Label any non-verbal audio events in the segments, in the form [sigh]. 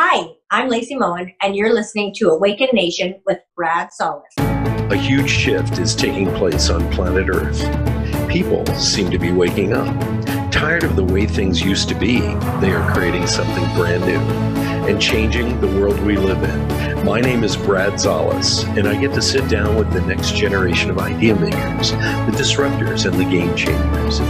Hi, I'm Lacey Moen, and you're listening to Awakened Nation with Brad Szollose. A huge shift is taking place on planet Earth. People seem to be waking up. Tired of the way things used to be, they are creating something brand new and changing the world we live in. My name is Brad Szollose, and I get to sit down with the next generation of idea makers, the disruptors, and the game changers.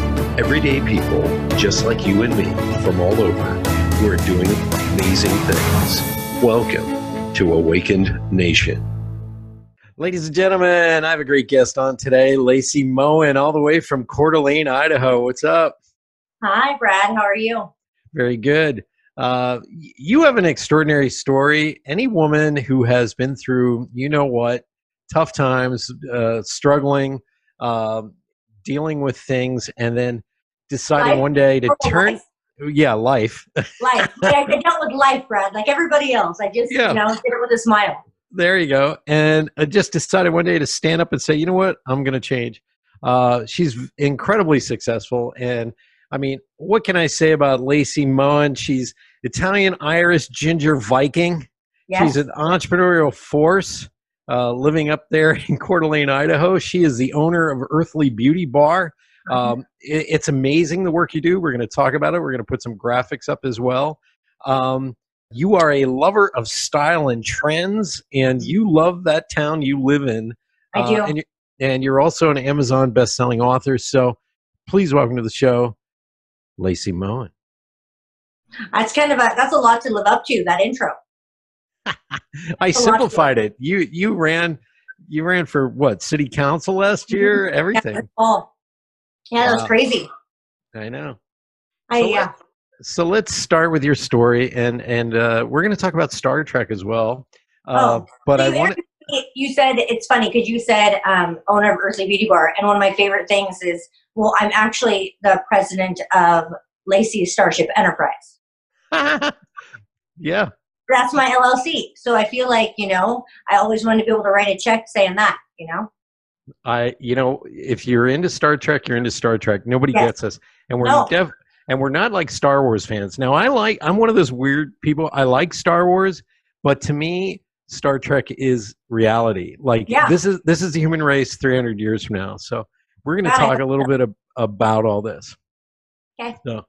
Everyday people, just like you and me, from all over who are doing amazing things. Welcome to Awakened Nation. Ladies and gentlemen, I have a great guest on today, Lacey Moen, all the way from Coeur d'Alene, Idaho. What's up? Hi, Brad. How are you? Very good. Uh, you have an extraordinary story. Any woman who has been through, you know what, tough times, uh, struggling, uh, dealing with things, and then deciding Life one day to turn life? Yeah life Life. I, I dealt with life, Brad, like everybody else. I just, Yeah. you know, did it with a smile. there you go and I just decided one day to stand up and say you know what i'm going to change uh, she's incredibly successful and i mean what can i say about lacey moen she's italian irish ginger viking Yes. she's an entrepreneurial force uh, living up there [laughs] in Coeur d'Alene, Idaho. She is the owner of Earthly Beauty Bar. Um, it- it's amazing the work you do. We're going to talk about it. We're going to put some graphics up as well. Um, you are a lover of style and trends, and you love that town you live in. I Uh, do. and, you, and you're also an Amazon best-selling author. So please welcome to the show, Lacey Moen. That's kind of a, that's a lot to live up to, that intro. [laughs] I simplified it. You you ran you ran for what city council last [laughs] year? Everything. Oh, yeah, that was Wow. crazy. I know. I, So yeah. So let's start with your story, and and uh, we're going to talk about Star Trek as well. Uh, Oh, but I want you said it's funny because you said um, owner of Earthly Beauty Bar, and one of my favorite things is, well, I'm actually the president of Lacey's Starship Enterprise. [laughs] yeah, That's my LLC. So I feel like you know, I always wanted to be able to write a check saying that. You know, I you know if you're into Star Trek, you're into Star Trek. Nobody Yes. gets us, and we're No. def- and we're not like Star Wars fans. Now I like I'm one of those weird people. I like Star Wars, but to me, Star Trek is reality. Like Yeah. this is this is the human race 300 years from now. So we're going to talk a little bit ab- about all this. Okay. So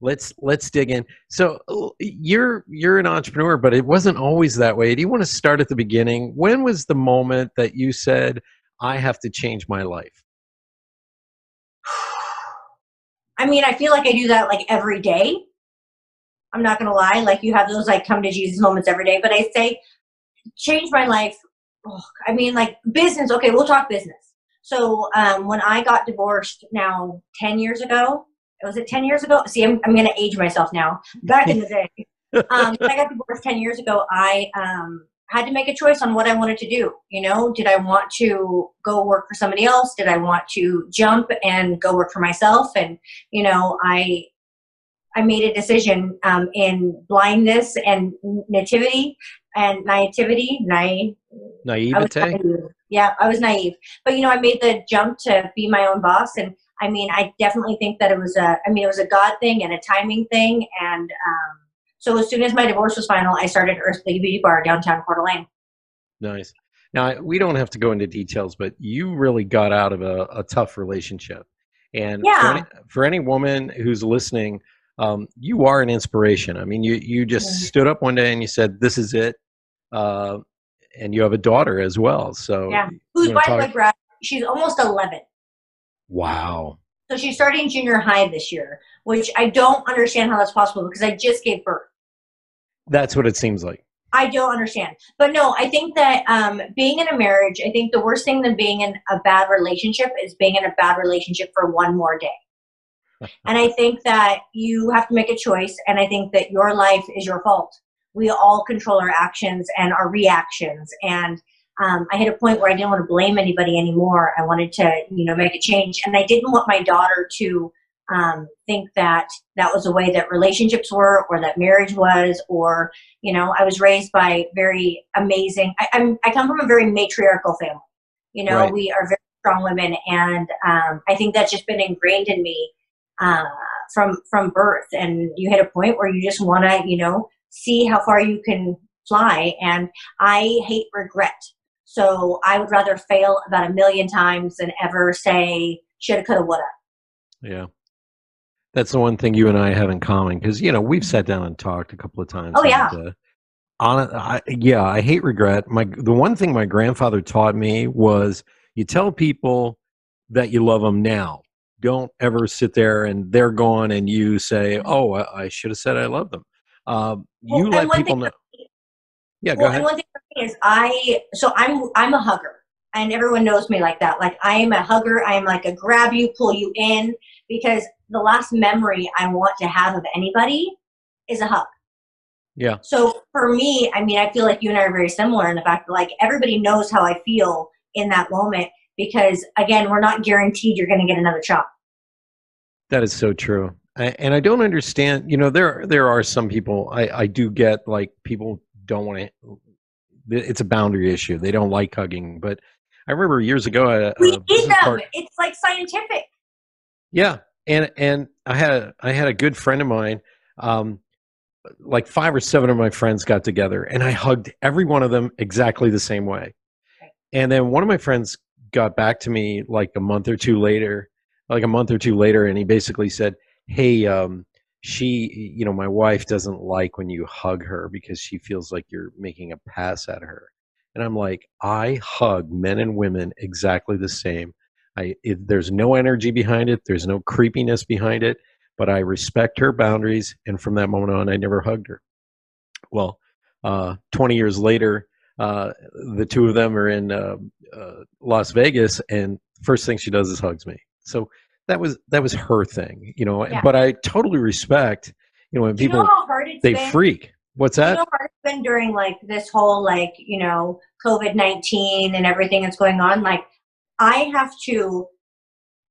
let's let's dig in. So you're you're an entrepreneur, but it wasn't always that way. Do you want to start at the beginning? When was the moment that you said, "I have to change my life"? [sighs] I mean, I feel like I do that like every day. I'm not gonna lie, like you have those like come to Jesus moments every day, but I say change my life. Oh, I mean, like business. Okay, we'll talk business. So um, when I got divorced now ten years ago, was it ten years ago? See, I'm I'm gonna age myself now. Back in the day, [laughs] um, when I got divorced ten years ago, I um, had to make a choice on what I wanted to do. You know, did I want to go work for somebody else? Did I want to jump and go work for myself? And you know, I I made a decision um, in blindness and nativity and naivety. Naive. I Naivete. naive. Yeah, I was naive. But you know, I made the jump to be my own boss, and I mean, I definitely think that it was a. I mean, it was a God thing and a timing thing, and um, so as soon as my divorce was final, I started Earthly Beauty Bar downtown Coeur d'Alene. Nice. Now we don't have to go into details, but you really got out of a, a tough relationship, and for, Yeah. any, for any woman who's listening, um, you are an inspiration. I mean, you you just Yeah. stood up one day and you said, "This is it," uh, and you have a daughter as well. So Yeah. Who's by the way, Brad? She's almost eleven. wow. So she's starting junior high this year, which I don't understand how that's possible because I just gave birth. That's what it seems like. I don't understand. But no, I think that um, being in a marriage, I think the worst thing than being in a bad relationship is being in a bad relationship for one more day. [laughs] and I think that you have to make a choice, and I think that your life is your fault. We all control our actions and our reactions. And um, I hit a point where I didn't want to blame anybody anymore. I wanted to, you know, make a change, and I didn't want my daughter to um, think that that was the way that relationships were, or that marriage was, or you know, I was raised by very amazing. I, I'm I come from a very matriarchal family. You know, Right. we are very strong women, and um, I think that's just been ingrained in me uh, from from birth. And you hit a point where you just want to, you know, see how far you can fly. And I hate regret. So I would rather fail about a million times than ever say, shoulda, coulda, woulda. Yeah. That's the one thing you and I have in common because, you know, we've sat down and talked a couple of times. Oh, yeah. And, uh, on, I, yeah, I hate regret. My the one thing my grandfather taught me was you tell people that you love them now. Don't ever sit there and they're gone and you say, "Oh, I, I should have said I love them." Um, Well, you let people know. Yeah, go well, ahead. and one thing for me is I so I'm I'm a hugger, and everyone knows me like that. Like I am a hugger. I am like a grab you, pull you in, because the last memory I want to have of anybody is a hug. Yeah. So for me, I mean, I feel like you and I are very similar in the fact that like everybody knows how I feel in that moment because again, we're not guaranteed you're going to get another shot. That is so true. I, and I don't understand. You know, there there are some people I I do get like people don't want to. It's a boundary issue. They don't like hugging. But I remember years ago, a, We uh, a need them. part- It's like scientific. Yeah, and and I had a I had a good friend of mine. Um, like five or seven of my friends got together, and I hugged every one of them exactly the same way. And then one of my friends got back to me like a month or two later, like a month or two later, and he basically said, "Hey, um, she, you know, my wife doesn't like when you hug her because she feels like you're making a pass at her." And I'm like, I hug men and women exactly the same. I it, there's no energy behind it. There's no creepiness behind it. But I respect her boundaries, and from that moment on, I never hugged her. Well, uh, 20 years later, uh, the two of them are in uh, uh, Las Vegas, and first thing she does is hugs me. So that was that was her thing, you know. Yeah. But I totally respect, you know, when Do you people know how hard it's they been? freak. What's Do you that? know it's been during like this whole like you know COVID nineteen and everything that's going on. Like I have to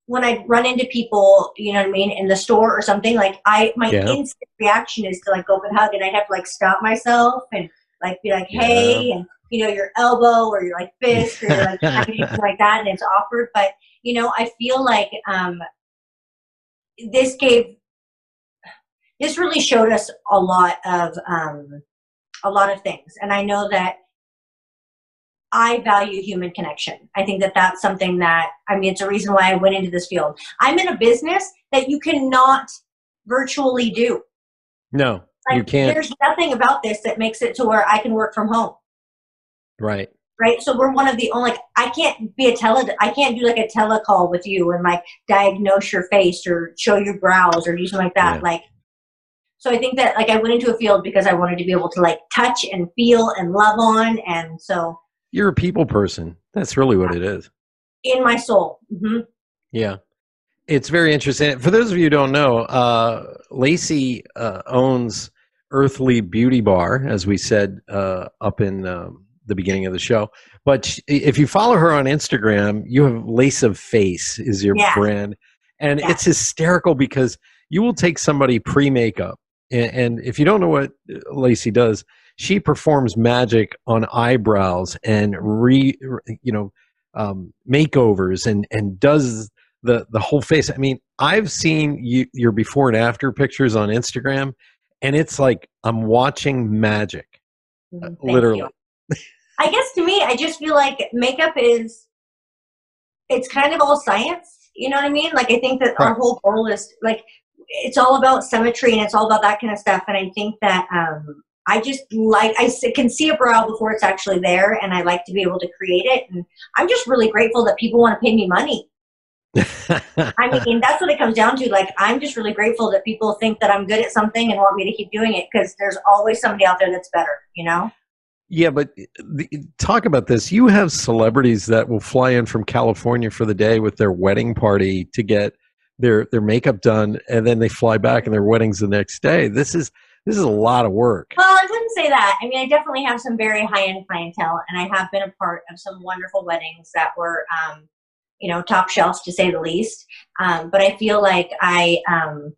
when I run into people, you know what I mean, in the store or something. Like I, my Yeah. instant reaction is to like go up and hug, and I have to like stop myself and like be like, hey, and you know your elbow or your like fist or your, like [laughs] like that, and it's awkward. But you know, I feel like um, this gave this really showed us a lot of um, a lot of things and i know that i value human connection i think that that's something that i mean it's a reason why i went into this field i'm in a business that you cannot virtually do No, like, you can't. there's nothing about this that makes it to where i can work from home Right. right so we're one of the only like i can't be a tele i can't do like a telecall with you and like diagnose your face or show your brows or do something like that Yeah. like so i think that like i went into a field because i wanted to be able to like touch and feel and love on and so You're a people person. That's really what it is. in my soul hmm Yeah. It's very interesting. For those of you who don't know, uh, Lacey uh, owns Earthly Beauty Bar, as we said uh, up in um, the beginning of the show. But sh- if you follow her on Instagram, you have Lace of Face is your Yeah. brand. And Yeah. it's hysterical because you will take somebody pre makeup. And, and if you don't know what Lacey does, she performs magic on eyebrows and re, you know, um, makeovers and, and does the the whole face. I mean, I've seen you, your before and after pictures on Instagram, and it's like I'm watching magic, Mhm. Thank literally. I guess to me, I just feel like makeup is, it's kind of all science. You know what I mean? Like, I think that our whole goal is like, it's all about symmetry and it's all about that kind of stuff. And I think that um, I just like, I can see a brow before it's actually there. And I like to be able to create it. And I'm just really grateful that people want to pay me money. I [laughs] mean, that's what it comes down to. Like, I'm just really grateful that people think that I'm good at something and want me to keep doing it because there's always somebody out there that's better, you know? yeah, but eh, the, talk about this. You have celebrities that will fly in from California for the day with their wedding party to get their their makeup done, and then they fly back and their wedding's the next day. This is this is a lot of work. Well, I wouldn't say that. I mean, I definitely have some very high end clientele, and I have been a part of some wonderful weddings that were, um, you know, top shelf to say the least. Um, but I feel like I, um,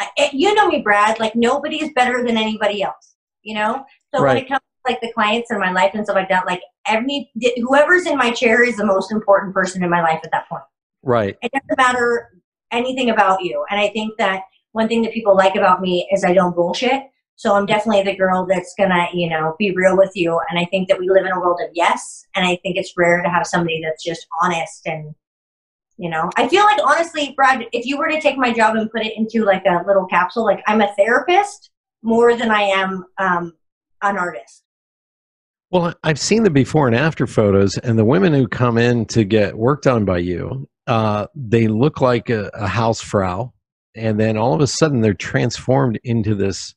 I, eh, you know me, Brad. Like nobody is better than anybody else. You know. So when it comes to like the clients in my life and stuff like that, like every whoever's in my chair is the most important person in my life at that point Right. it doesn't matter anything about you. And I think that one thing that people like about me is I don't bullshit. So I'm definitely the girl that's gonna, you know, be real with you. And I think that we live in a world of yes. And I think it's rare to have somebody that's just honest and, you know, I feel like honestly, Brad, if you were to take my job and put it into like a little capsule, like I'm a therapist more than I am um, an artist. Well, I've seen the before and after photos, and the women who come in to get work done by you, uh, they look like a, a housefrau, and then all of a sudden they're transformed into this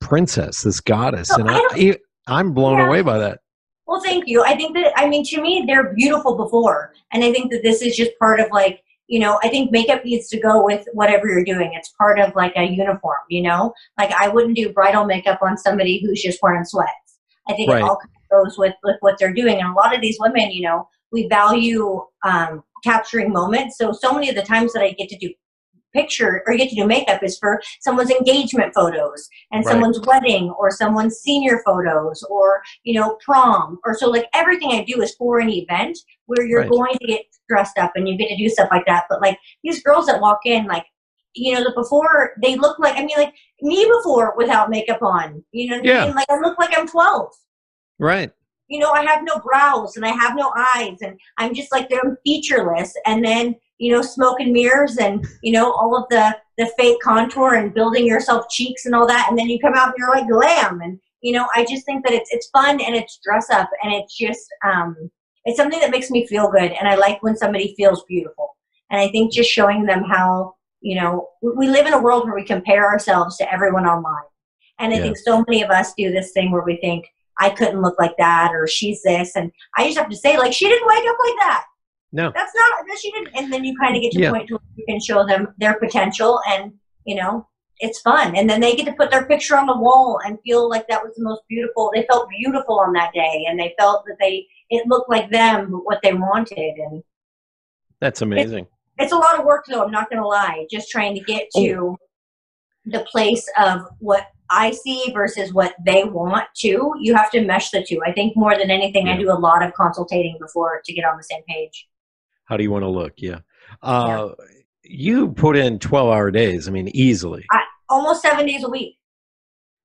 princess, this goddess, and I I, I'm blown Yeah. away by that. Well, thank you. I think that, I mean, to me, they're beautiful before. And I think that this is just part of like, you know, I think makeup needs to go with whatever you're doing. It's part of like a uniform, you know? Like, I wouldn't do bridal makeup on somebody who's just wearing sweats. I think Right. it all goes with, with what they're doing. And a lot of these women, you know, we value um, capturing moments. So, so many of the times that I get to do picture or you get to do makeup is for someone's engagement photos and Right. someone's wedding or someone's senior photos or you know prom or so like everything i do is for an event where you're Right. going to get dressed up and you get to do stuff like that but like these girls that walk in like you know the before they look like i mean like me before without makeup on you know Yeah. i mean like i look like i'm 12 Right. you know, I have no brows and I have no eyes and I'm just like I'm featureless and then, you know, smoke and mirrors and, you know, all of the the fake contour and building yourself cheeks and all that and then you come out and you're like glam and you know, I just think that it's it's fun and it's dress up and it's just um it's something that makes me feel good and I like when somebody feels beautiful. And I think just showing them how, you know, we live in a world where we compare ourselves to everyone online. And I Yeah. think so many of us do this thing where we think I couldn't look like that or she's this and I just have to say like she didn't wake up like that. No. That's not that she didn't and then you kind of get to Yeah. a point to where you can show them their potential and you know it's fun and then they get to put their picture on the wall and feel like that was the most beautiful they felt beautiful on that day and they felt that they it looked like them what they wanted and That's amazing. it's a lot of work though i'm not gonna lie just trying to get to oh. the place of what i see versus what they want to you have to mesh the two i think more than anything i do a lot of consultating before to get on the same page How do you want to look? Yeah. Uh, You put in 12 hour days. I mean, easily. almost seven days a week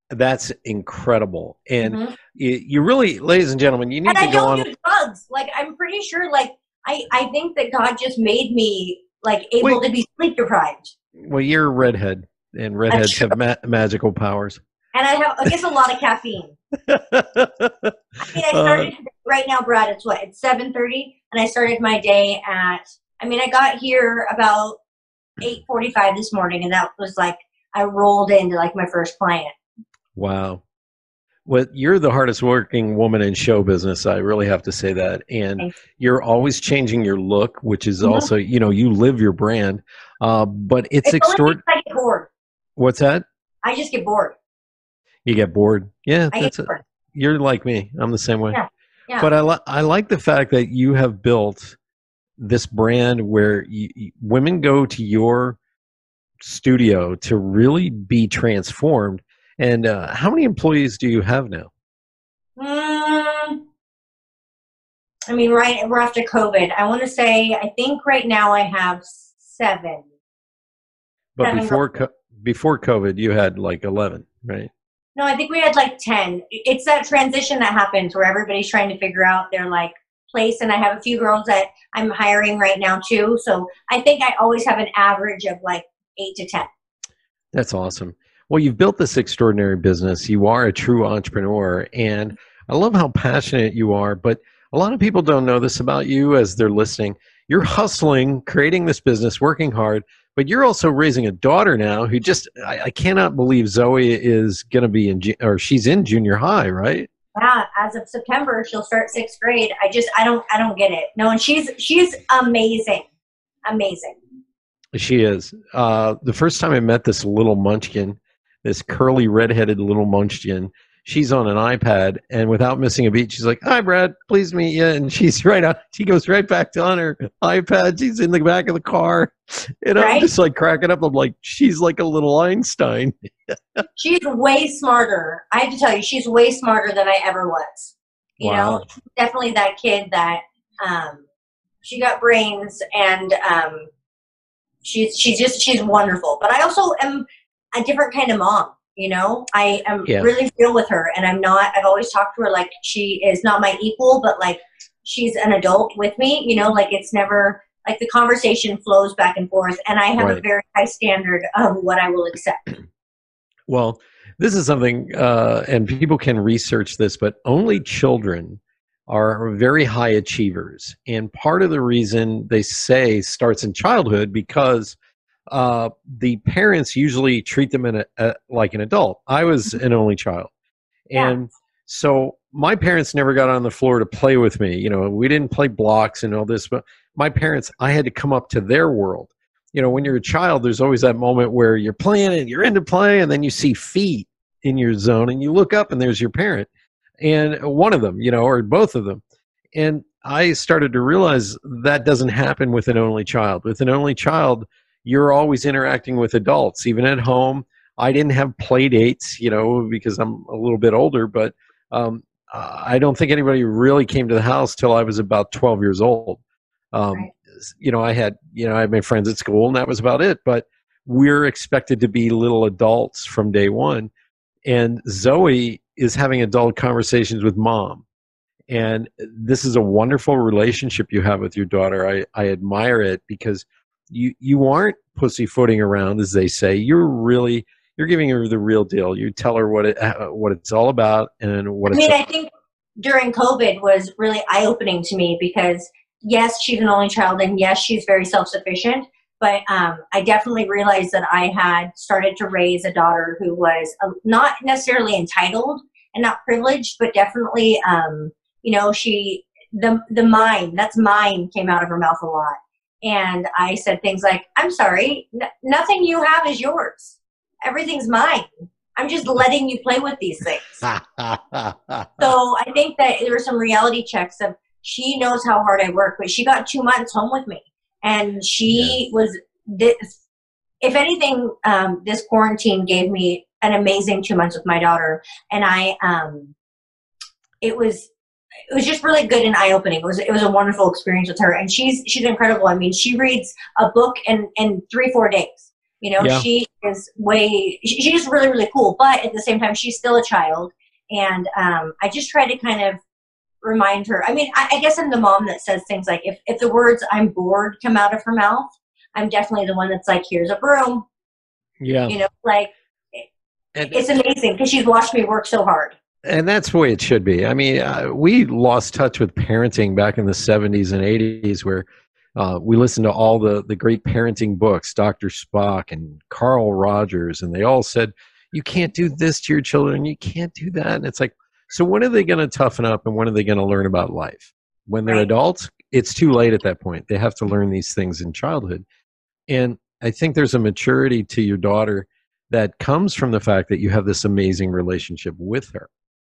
That's incredible. And Mhm. you, you really, ladies and gentlemen, you need and to do that. And i go don't on. drugs like i'm pretty sure like i i think that god just made me like able Wait. to be sleep deprived Well, you're a redhead, and redheads have ma- magical powers. and i have i guess a lot of caffeine [laughs] I mean, I Uh, started right now, Brad. It's what it's seven thirty, and I started my day at. I mean, I got here about eight forty-five this morning, and that was like I rolled into like my first client. wow. Well, you're the hardest working woman in show business. I really have to say that. And you're always changing your look, which is Mhm. also, you know, you live your brand. Uh, but it's, It's extraordinary. I get bored. What's that? I just get bored. You get bored. Yeah, I that's it. You're like me. I'm the same way. Yeah, yeah. But I, li- I like the fact that you have built this brand where you, you- women go to your studio to really be transformed. And uh, how many employees do you have now? Mm, I mean, right we're after COVID. I want to say I think right now I have seven. But Seven before co- before COVID, you had like 11, right? No, I think we had like 10. It's that transition that happens where everybody's trying to figure out their like place. And I have a few girls that I'm hiring right now too. So I think I always have an average of like eight to 10. That's awesome. Well, you've built this extraordinary business. You are a true entrepreneur. And I love how passionate you are. But a lot of people don't know this about you as they're listening. You're hustling, creating this business, working hard, but you're also raising a daughter now who just, I, I cannot believe Zoe is going to be in, or she's in junior high, right? Yeah, as of September, she'll start sixth grade. I just, I don't, I don't get it. No, and she's, she's amazing. Amazing. She is. Uh, the first time I met this little munchkin, this curly redheaded little munchkin, she's on an iPad, and without missing a beat, she's like, "Hi, Brad, please meet you." And she's [laughs] right on. She goes right back to on her iPad. She's in the back of the car, and I'm just like cracking up. I'm like, she's like a little Einstein. [laughs] She's way smarter. I have to tell you, she's way smarter than I ever was. You Wow. know, definitely that kid that um, she got brains and um, she's she's just she's wonderful. But I also am a different kind of mom. You know, I am Yeah. really real with her, and I'm not. I've always talked to her like she is not my equal, but like she's an adult with me. You know, like it's never like the conversation flows back and forth, and I have a very high standard of what I will accept. [clears throat] Well, this is something, uh, and people can research this, but only children are very high achievers. And part of the reason they say starts in childhood because uh, the parents usually treat them in a, a, like an adult. I was an only child. Yeah. And so my parents never got on the floor to play with me. You know, we didn't play blocks and all this, but my parents, I had to come up to their world. You know, when you're a child, there's always that moment where you're playing and you're into play, and then you see feet in your zone, and you look up and there's your parent, and one of them, you know, or both of them. And I started to realize that doesn't happen with an only child. With an only child, you're always interacting with adults, even at home. I didn't have play dates, you know, because I'm a little bit older, but um, I don't think anybody really came to the house till I was about 12 years old. Um, Right. You know, I had, you know, I had my friends at school and that was about it, but we're expected to be little adults from day one. And Zoe is having adult conversations with mom. And this is a wonderful relationship you have with your daughter. I, I admire it because you, you aren't pussyfooting around, as they say. You're really, you're giving her the real deal. You tell her what it, uh, what it's all about and what I it's mean, I think during COVID was really eye opening to me because yes, she's an only child, and yes, she's very self sufficient. But um, I definitely realized that I had started to raise a daughter who was uh, not necessarily entitled and not privileged, but definitely, um, you know, she the the mine that's mine came out of her mouth a lot, and I said things like, "I'm sorry, n- nothing you have is yours. Everything's mine. I'm just letting you play with these things." [laughs] So I think that there were some reality checks of she knows how hard I work, but she got two months home with me, and she was this. If anything, um, this quarantine gave me an amazing two months with my daughter, and I, um, it was. It was just really good and eye opening. It was it was a wonderful experience with her, and she's she's incredible. I mean, she reads a book in in three four days. You know, Yeah. she is way she- she's just really really cool. But at the same time, she's still a child, and um, I just try to kind of remind her. I mean, I, I guess I'm the mom that says things like, if if the words "I'm bored" come out of her mouth, I'm definitely the one that's like, "Here's a broom," yeah. you know, like And, it's amazing because she's watched me work so hard. And that's the way it should be. I mean, uh, we lost touch with parenting back in the 70s and 80s where uh, we listened to all the, the great parenting books, Dr. Spock and Carl Rogers, and they all said, you can't do this to your children, you can't do that. And it's like, so when are they going to toughen up and when are they going to learn about life? When they're adults, it's too late at that point. They have to learn these things in childhood. And I think there's a maturity to your daughter that comes from the fact that you have this amazing relationship with her.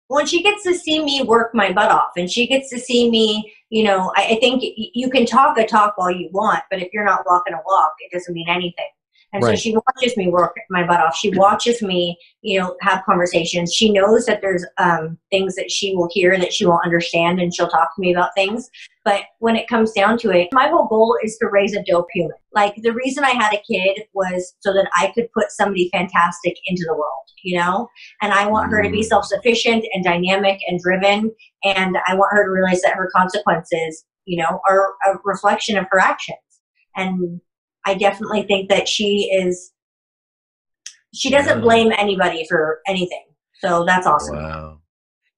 When she gets to see me work my butt off and she gets to see me you know I, I think you can talk a talk all you want but if you're not walking a walk it doesn't mean anything. And Right. so she watches me work my butt off. She watches me you know have conversations. She knows that there's um, things that she will hear that she won't understand and she'll talk to me about things but when it comes down to it my whole goal is to raise a dope human like the reason i had a kid was so that i could put somebody fantastic into the world you know and I want her to be Mm. self sufficient and dynamic and driven. And I want her to realize that her consequences, you know, are a reflection of her actions. And I definitely think that she is, she doesn't blame anybody for anything. So that's awesome. Wow.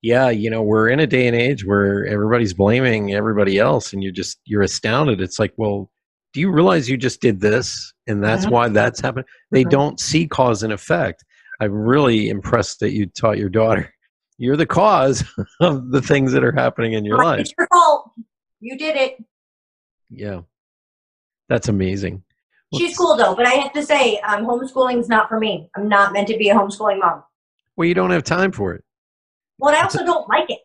Yeah, you know, we're in a day and age where everybody's blaming everybody else and you're just you're astounded. It's like, well, do you realize you just did this and that's Mhm. why that's happened? They Mhm. don't see cause and effect. I'm really impressed that you taught your daughter you're the cause [laughs] of the things that are happening in your life. It's your fault. You did it. Yeah. That's amazing. She's cool though, but I have to say, um, homeschooling's not for me. I'm not meant to be a homeschooling mom. Well, you don't have time for it. Well, I also don't like it.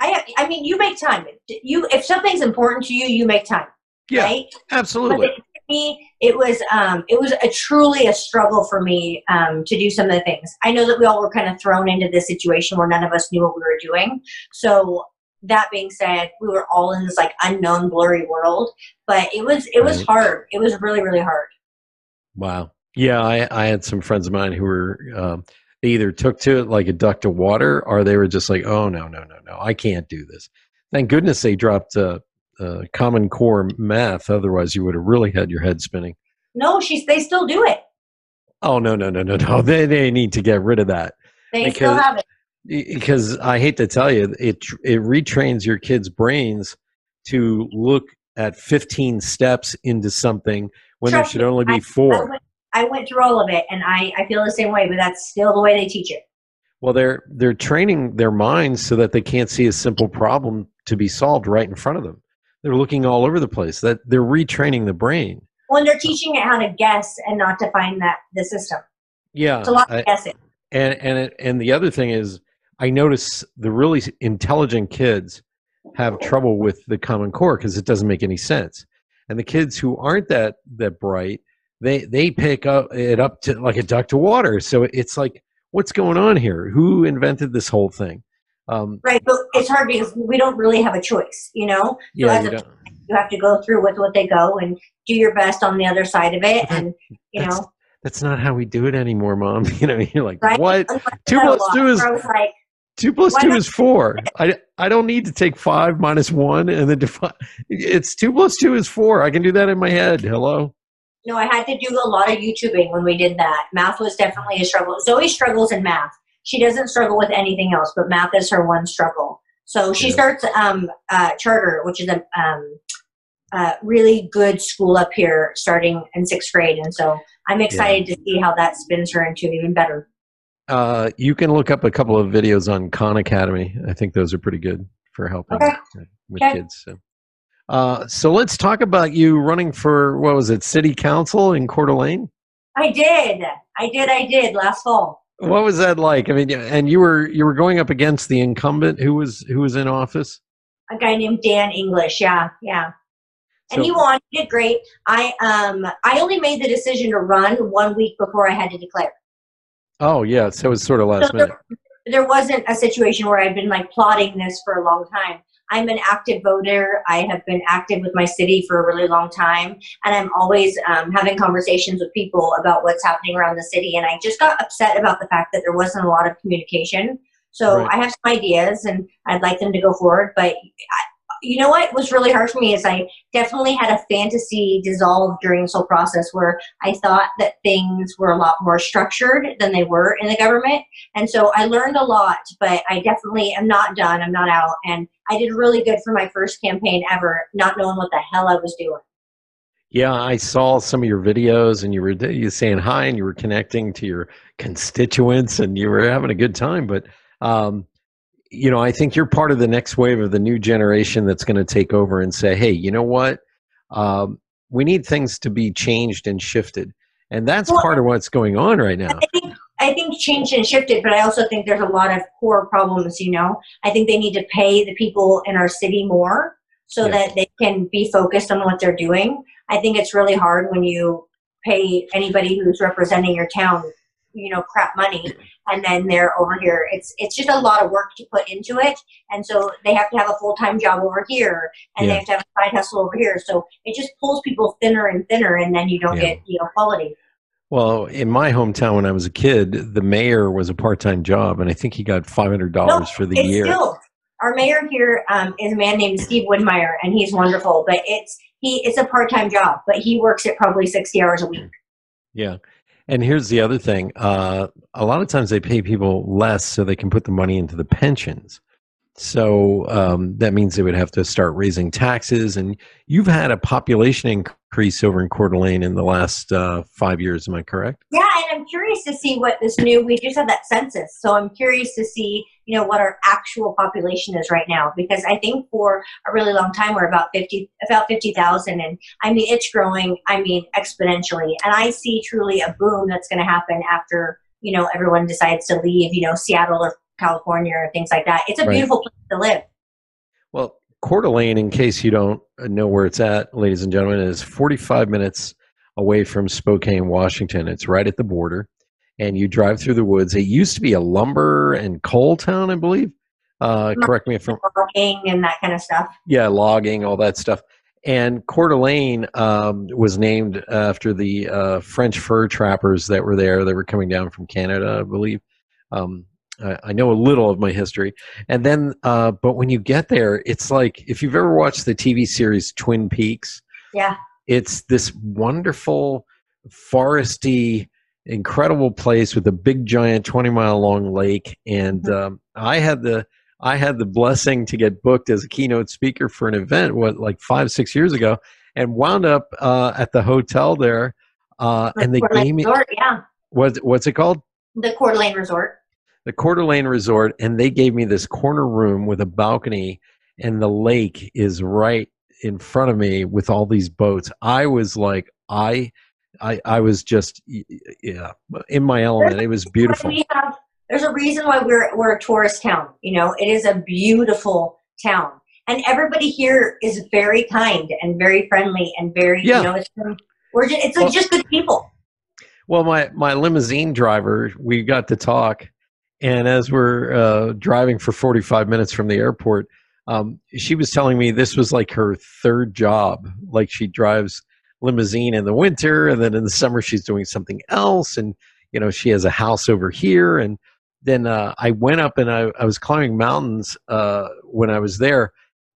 I, I mean, you make time. You, if something's important to you, you make time, Yeah, right? Absolutely. it, me, it was um, it was a truly a struggle for me um, to do some of the things. I know that we all were kind of thrown into this situation where none of us knew what we were doing. So that being said, we were all in this like unknown, blurry world. But it was it was Right. hard. It was really really hard. Wow. Yeah, I, I had some friends of mine who were um, they either took to it like a duck to water, or they were just like, "Oh no, no, no, no, I can't do this." Thank goodness they dropped uh, uh, Common Core math. Otherwise, you would have really had your head spinning. No, she's they still do it. Oh no, no, no, no, no! They they need to get rid of that. They because, still have it. Because I hate to tell you, it it retrains your kids' brains to look at 15 steps into something when Trust there should only be four. I went, I went through all of it, and I I feel the same way. But that's still the way they teach it. Well, they're they're training their minds so that they can't see a simple problem to be solved right in front of them. They're looking all over the place. That they're retraining the brain. When they're teaching it how to guess and not to find that the system. Yeah, it's a lot of guessing. And and it, and the other thing is, I notice the really intelligent kids have trouble with the Common Core because it doesn't make any sense. And the kids who aren't that that bright, they they pick up it up to like a duck to water. So it's like, what's going on here? Who invented this whole thing? Um, right, but it's hard because we don't really have a choice, you know. So yeah, you, a, you, have to go through with what they go and do your best on the other side of it, [laughs] and you that's, know. That's not how we do it anymore, mom. [laughs] You know, you're like, right? what? Two plus two is like, two plus two is four. I I don't need to take five minus one and then define. It's two plus two is four. I can do that in my head. Hello. No, I had to do a lot of YouTubing when we did that. Math was definitely a struggle. Zoe struggles in math she doesn't struggle with anything else, but math is her one struggle. So she starts um, uh, charter, which is a um, uh, really good school up here, starting in sixth grade, and so I'm excited yeah. to see how that spins her into even better. Uh, you can look up a couple of videos on Khan Academy. I think those are pretty good for helping okay. with okay. kids. So. Uh, so let's talk about you running for what was it, city council in Coeur d'Alene? I did, I did, I did last fall. What was that like? I mean, and you were you were going up against the incumbent who was who was in office. A guy named Dan English. Yeah, yeah. And so, he won. He did great. I um I only made the decision to run one week before I had to declare. Oh yeah, so it was sort of last so minute. There, there wasn't a situation where I'd been like plotting this for a long time. I'm an active voter. I have been active with my city for a really long time, and I'm always um, having conversations with people about what's happening around the city. And I just got upset about the fact that there wasn't a lot of communication. So right. I have some ideas, and I'd like them to go forward. But you know what was really hard for me is I definitely had a fantasy dissolve during this whole process where I thought that things were a lot more structured than they were in the government. And so I learned a lot, but I definitely am not done. I'm not out. And I did really good for my first campaign ever, not knowing what the hell I was doing. Yeah, I saw some of your videos, and you were you saying hi, and you were connecting to your constituents, and you were having a good time. But um, you know, I think you're part of the next wave of the new generation that's going to take over and say, hey, you know what? Um, we need things to be changed and shifted. And that's well, part of what's going on right now. I think, I think changed and shifted, but I also think there's a lot of core problems, you know. I think they need to pay the people in our city more so that they can be focused on what they're doing. I think it's really hard when you pay anybody who's representing your town you know crap money and then they're over here it's it's just a lot of work to put into it and so they have to have a full-time job over here and yeah. they have to have a side hustle over here so it just pulls people thinner and thinner and then you don't yeah. get you know quality well in my hometown when i was a kid the mayor was a part-time job and i think he got $500 no, for the year still, our mayor here um, is a man named steve Widmyer, and he's wonderful but it's he it's a part-time job but he works at probably 60 hours a week yeah and here's the other thing: uh, a lot of times they pay people less so they can put the money into the pensions. So um, that means they would have to start raising taxes. And you've had a population increase over in Coeur d'Alene in the last uh, five years. Am I correct? Yeah, and I'm curious to see what this new. We just had that census, so I'm curious to see you know what our actual population is right now because I think for a really long time we're about fifty about fifty thousand, and I mean it's growing. I mean exponentially, and I see truly a boom that's going to happen after you know everyone decides to leave. You know Seattle or California or things like that. It's a right. beautiful place to live. Well, Coeur d'Alene, in case you don't know where it's at, ladies and gentlemen, is 45 minutes away from Spokane, Washington. It's right at the border, and you drive through the woods. It used to be a lumber and coal town, I believe. Uh, correct me if I'm logging and that kind of stuff. Yeah, logging, all that stuff. And Coeur d'Alene um, was named after the uh, French fur trappers that were there. They were coming down from Canada, I believe. um, I, I know a little of my history. And then, uh, but when you get there, it's like if you've ever watched the TV series Twin Peaks, Yeah. it's this wonderful foresty incredible place with a big giant 20 mile long lake and um, i had the i had the blessing to get booked as a keynote speaker for an event what like five six years ago and wound up uh, at the hotel there uh, and they gave me yeah. what, what's it called The Coeur d'Alene Resort. The Coeur d'Alene Resort, and they gave me this corner room with a balcony, and the lake is right in front of me with all these boats. I was like, I, I, I was just, yeah, in my element. It was beautiful. We have, there's a reason why we're we're a tourist town. You know, it is a beautiful town, and everybody here is very kind and very friendly and very Yeah. you know it's we're just it's like Well- just good people. Well, my my limousine driver, we got to talk, and as we're uh, driving for 45 minutes from the airport, um, she was telling me this was like her third job. Like she drives limousine in the winter, and then in the summer she's doing something else, and you know she has a house over here. And then uh, I went up and I, I was climbing mountains uh, when I was there,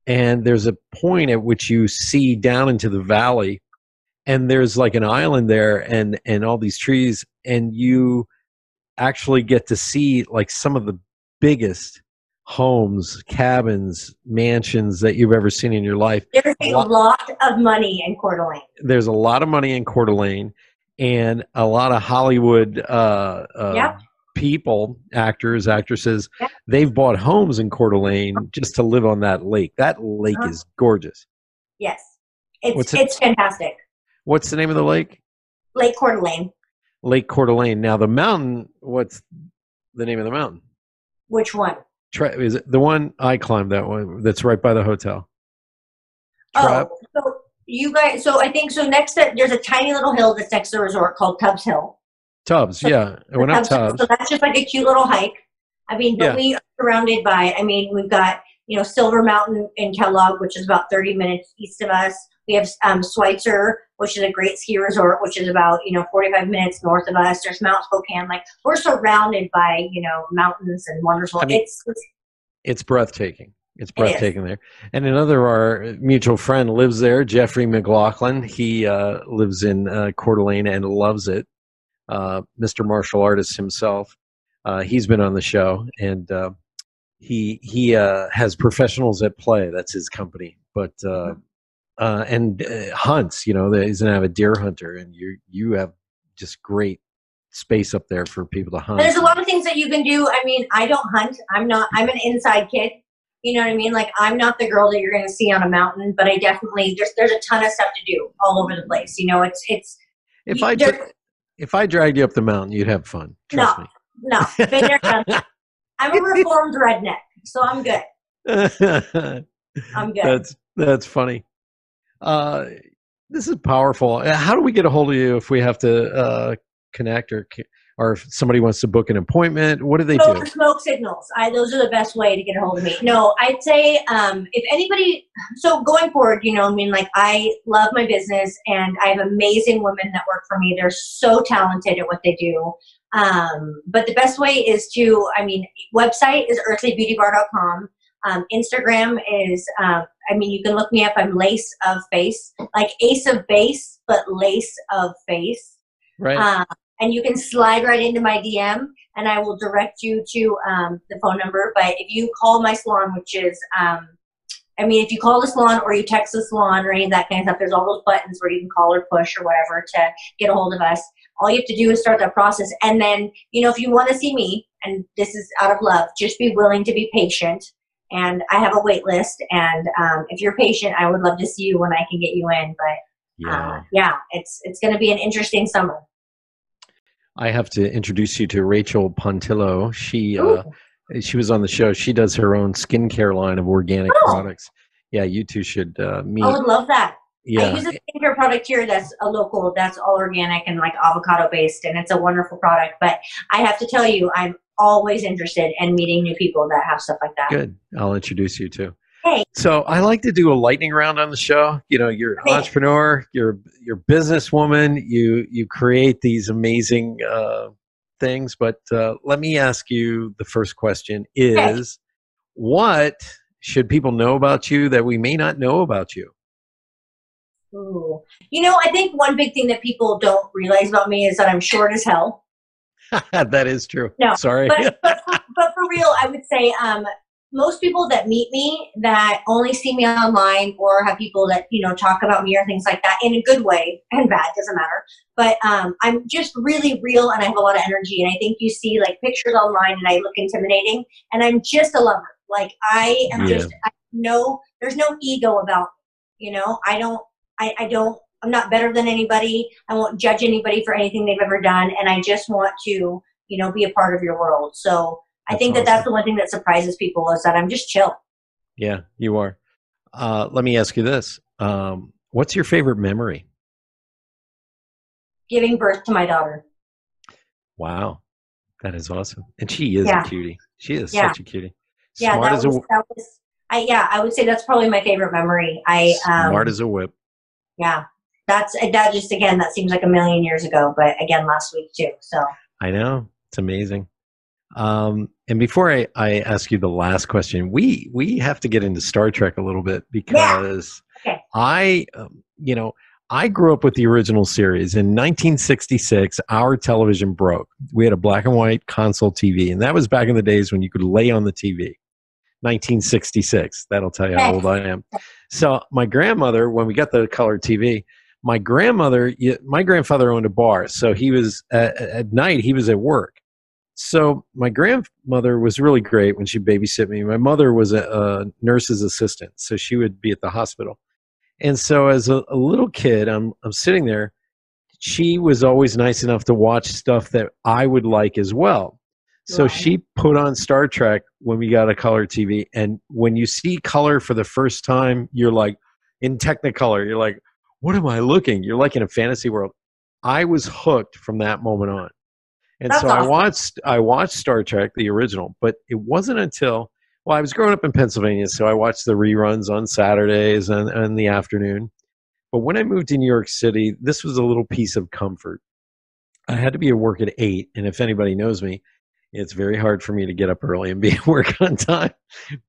and there's a point at which you see down into the valley and there's like an island there and and all these trees and you actually get to see like some of the biggest homes cabins mansions that you've ever seen in your life There's a Lot- lot of money in Coeur d'Alene. there's a lot of money in Coeur d'Alene and a lot of hollywood uh, uh, Yep. people actors actresses Yep. they've bought homes in Coeur d'Alene just to live on that lake that lake Uh-huh. is gorgeous Yes, it's What's it- it's fantastic. what's the name of the lake Lake Coeur d'Alene. Lake Coeur d'Alene now the mountain what's the name of the mountain Which one? Is it the one I climbed? That one that's right by the hotel. Oh, so you guys. So I think so. Next, to, there's a tiny little hill that's next to the resort called Tubbs Hill. Tubbs. Yeah, I went Tubbs. Tubbs. So that's just like a cute little hike. I mean, but Yeah. we are surrounded by. I mean, we've got you know Silver Mountain in Kellogg, which is about 30 minutes east of us. We have um, Schweitzer, which is a great ski resort, which is about you know 45 minutes north of us. There's Mount Spokane. Like we're surrounded by you know mountains and wonderful. I mean- it's, it's It's breathtaking. It's It breathtaking there. And another our mutual friend lives there, Jeffrey McLaughlin. He uh, lives in uh, Coeur d'Alene and loves it. Uh, Mr. Martial Artist himself. Uh, he's been on the show, and uh, he he uh, has professionals at play. That's his company. But uh, uh, and uh, hunts. You know, he's an avid deer hunter, and you you have just great space up there for people to hunt. There's a lot of things that you can do. I mean, I don't hunt. I'm not. I'm an inside kid. You know what I mean? Like I'm not the girl that you're going to see on a mountain, but I definitely there's there's a ton of stuff to do all over the place. You know, it's it's If I dra- if I dragged you up the mountain, you'd have fun. Trust no, been there. I'm a [laughs] reformed redneck, so I'm good. [laughs] I'm good. that's that's funny. Uh, this is powerful. Uh, How do we get a hold of you if we have to uh, connect or or if somebody wants to book an appointment? What do they So do? smoke signals, I those are the best way to get a hold of me. No, I'd say um, if anybody. So going forward, you know, I mean, like I love my business, and I have amazing women that work for me. They're so talented at what they do. Um, but the best way is to, I mean, website is earthlybeautybar.com. Um, Instagram is, um, I mean, you can look me up. I'm Lace of Face, like Ace of Base, but Lace of Face. Right. Um, and you can slide right into my DM and I will direct you to um, the phone number. But if you call my salon, which is, um, I mean, if you call the salon or you text the salon or any of that kind of stuff, there's all those buttons where you can call or push or whatever to get a hold of us. All you have to do is start that process. And then, you know, if you want to see me, and this is out of love, just be willing to be patient. And I have a wait list. And um, if you're patient, I would love to see you when I can get you in. But yeah. uh, yeah, it's it's going to be an interesting summer. I have to introduce you to Rachel Pontillo. She uh, she was on the show. She does her own skincare line of organic Oh. products. Yeah, you two should uh, meet. I would love that. Yeah. I use a skincare product here that's a local, that's all organic and like avocado based, and it's a wonderful product. But I have to tell you, I'm always interested in meeting new people that have stuff like that. good. I'll introduce you to. Hey. So I like to do a lightning round on the show. You know, you're an Hey. entrepreneur, you're you're businesswoman. You you create these amazing uh, things, but uh, let me ask you the first question is what should people know about you that we may not know about you? Ooh. You know, I think one big thing that people don't realize about me is that I'm short as hell. [laughs] that is true. No, sorry. But, [laughs] but, for, but for real, I would say um, most people that meet me that only see me online or have people that you know talk about me or things like that in a good way and bad doesn't matter but um, i'm just really real and i have a lot of energy and i think you see like pictures online and i look intimidating and i'm just a lover like i am Yeah. just I know there's no ego about me you know i don't I, I don't i'm not better than anybody i won't judge anybody for anything they've ever done and i just want to you know be a part of your world so I That's think that awesome. that's the one thing that surprises people is that I'm just chill. yeah, you are. Uh, let me ask you this: um, What's your favorite memory? Giving birth to my daughter. Wow, that is awesome, and she is Yeah. a cutie. She is Yeah. such a cutie. Yeah, Smart that as was, a that was. I yeah, I would say that's probably my favorite memory. I um, smart as a whip. yeah, that's that just again that seems like a million years ago, but again last week too. So I know it's amazing. Um, and before I, I ask you the last question, we we have to get into Star Trek a little bit because Okay. I, um, you know, I grew up with the original series. In 1966, our television broke. We had a black and white console TV, and that was back in the days when you could lay on the TV. 1966. That'll tell you how old I am. So my grandmother, when we got the color TV, my grandmother, my grandfather owned a bar, so he was at, at night he was at work. So my grandmother was really great when she babysit me. My mother was a, a nurse's assistant, so she would be at the hospital. And so as a, a little kid, I'm I'm sitting there. She was always nice enough to watch stuff that I would like as well. So Right. she put on Star Trek when we got a color TV, and when you see color for the first time, you're like in Technicolor. You're like, what am I looking? You're like in a fantasy world. I was hooked from that moment on. And That's so I watched I watched Star Trek the original, but it wasn't until well I was growing up in Pennsylvania, so I watched the reruns on Saturdays and, and the afternoon. But when I moved to New York City, this was a little piece of comfort. I had to be at work at eight, and if anybody knows me, it's very hard for me to get up early and be [laughs] at work on time.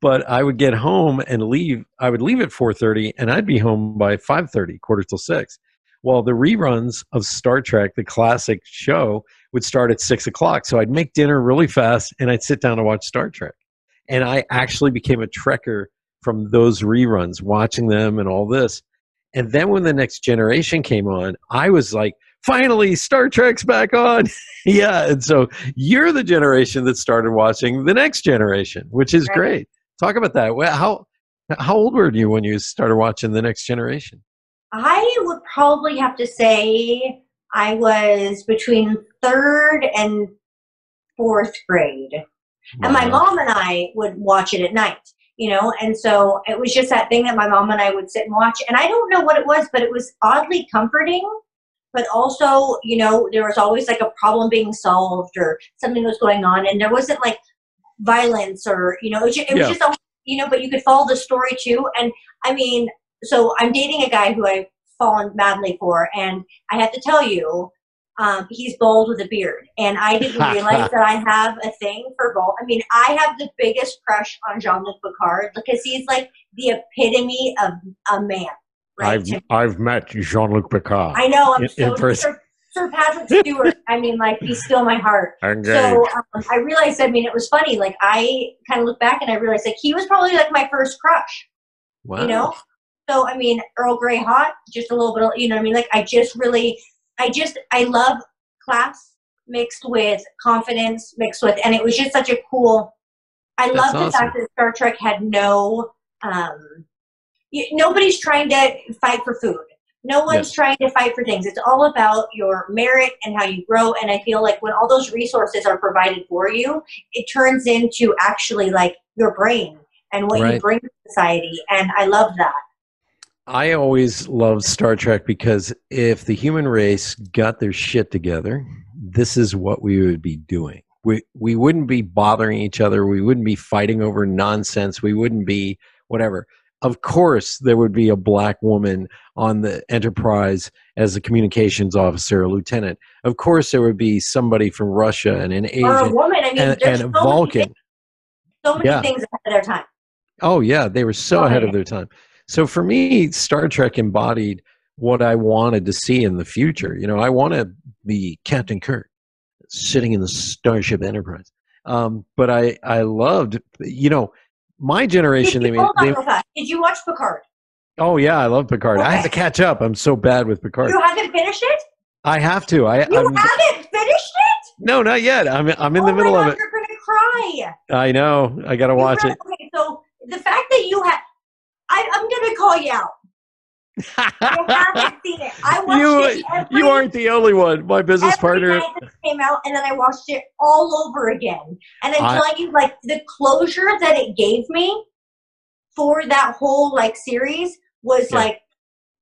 But I would get home and leave. I would leave at four thirty, and I'd be home by five thirty, quarter till six. Well, the reruns of Star Trek, the classic show, would start at six o'clock. So I'd make dinner really fast, and I'd sit down to watch Star Trek. And I actually became a Trekker from those reruns, watching them and all this. And then when the next generation came on, I was like, finally, Star Trek's back on. [laughs] yeah. And so you're the generation that started watching the next generation, which is Right. great. Talk about that. How how old were you when you started watching the next generation? I would probably have to say I was between third and fourth grade. And my mom and I would watch it at night, you know, and so it was just that thing that my mom and I would sit and watch. And I don't know what it was, but it was oddly comforting. But also, you know, there was always like a problem being solved or something was going on, and there wasn't like violence or you know, it was just, it was Yeah. just always, you know. But you could follow the story too. And I mean, so I'm dating a guy who I've fallen madly for, and I have to tell you, um, he's bald with a beard, and I didn't [laughs] realize that I have a thing for bald. I mean, I have the biggest crush on Jean Luc Picard because he's like the epitome of a man. Right? To- I've met Jean Luc Picard. I know. I'm in- so in person. Sir, Sir Patrick Stewart. I mean, like he's still my heart. [laughs] Engaged. So um, I realized. I mean, it was funny. Like I kind of look back and I realized like he was probably like my first crush. wow. You know. So I mean, Earl Grey hot, just a little bit. Of, you know, what I mean, like I just really, I just, I love class mixed with confidence mixed with, and it was just such a cool. I That's love the fact that Star Trek had no. um you, nobody's trying to fight for food. No one's Yes. trying to fight for things. It's all about your merit and how you grow. And I feel like when all those resources are provided for you, it turns into actually like your brain and what you bring to society. And I love that. I always loved Star Trek because if the human race got their shit together, this is what we would be doing. We we wouldn't be bothering each other. We wouldn't be fighting over nonsense. We wouldn't be whatever. Of course there would be a black woman on the enterprise as a communications officer a lieutenant of course there would be somebody from russia and an asian or a woman. I mean, and, and a so many vulcan things- so many Yeah. things ahead of their time. Oh yeah, they were so ahead of their time. So for me, Star Trek embodied what I wanted to see in the future. You know, I want to be Captain Kirk, sitting in the Starship Enterprise. Um, but I I loved, you know, my generation. They made. They. Did you watch Picard? oh yeah, I love Picard. I have to catch up. I'm so bad with Picard. You haven't finished it. I have to. I You I'm, haven't finished it. no, not yet. I'm I'm in oh the middle my of it. You're gonna cry. I know. I got to You watch it. Okay, so the fact that you have, I, I'm gonna call you out. I haven't seen it. I watched You- it every, you aren't the only one. My business partner. night that it came out, and then I watched it all over again. And I'm I- telling you, like the closure that it gave me for that whole like series was Yeah. like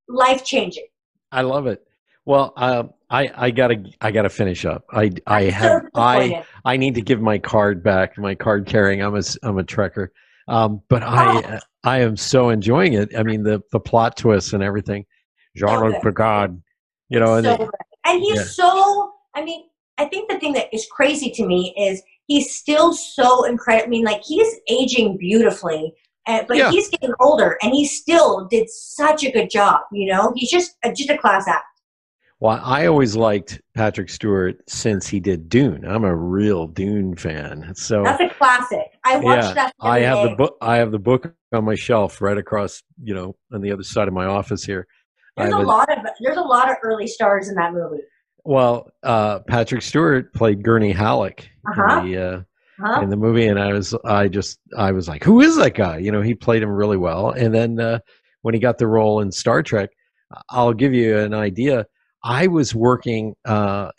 life changing. I love it. Well, um, I I gotta I gotta finish up. I I have I I need to give my card back. My card carrying. I'm a I'm a trekker. Um, but I I am so enjoying it. I mean the the plot twists and everything. Jean Luc. Picard. You know, and so it- good. and he's yeah. so i mean i think the thing that is crazy to me is he's still so incredible i mean like he's aging beautifully and, but Yeah. he's getting older and he still did such a good job you know he's just a, just a class act well, I always liked Patrick Stewart since he did Dune. I'm a real Dune fan. So that's a classic i watched Yeah, that I have the book. I have the book on my shelf right across, you know, on the other side of my office here. There's a lot of there's a lot of early stars in that movie Well, uh, Patrick Stewart played Gurney Halleck Uh-huh. in the uh, huh in the movie, and I was I just I was like, who is that guy? You know, he played him really well. And then uh, when he got the role in Star Trek, I'll give you an idea. I was working uh,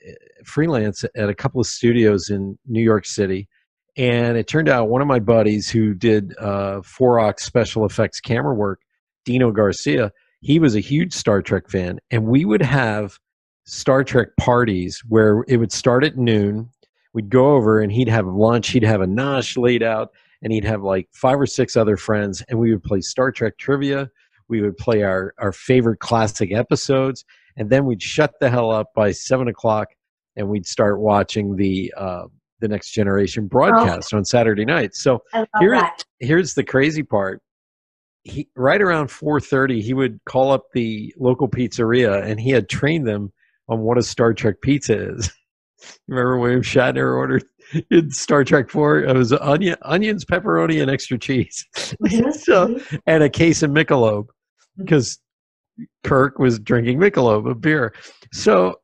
freelance at a couple of studios in New York City, and it turned out one of my buddies who did uh, Four special effects camera work, Dino Garcia, he was a huge Star Trek fan, and we would have Star Trek parties where it would start at noon. We'd go over and he'd have lunch. He'd have a nosh laid out, and he'd have like five or six other friends, and we would play Star Trek trivia. We would play our our favorite classic episodes, and then we'd shut the hell up by seven o'clock, and we'd start watching the uh, the Next Generation broadcast on Saturday night. So here- that here's the crazy part. He right around 4:30, he would call up the local pizzeria, and he had trained them on what a Star Trek pizza is. [laughs] Remember William Shatner ordered in Star Trek Four? It was onion, onions, pepperoni, and extra cheese, Mhm, [laughs] so and a case of Michelob because Kirk was drinking Michelob, a beer. So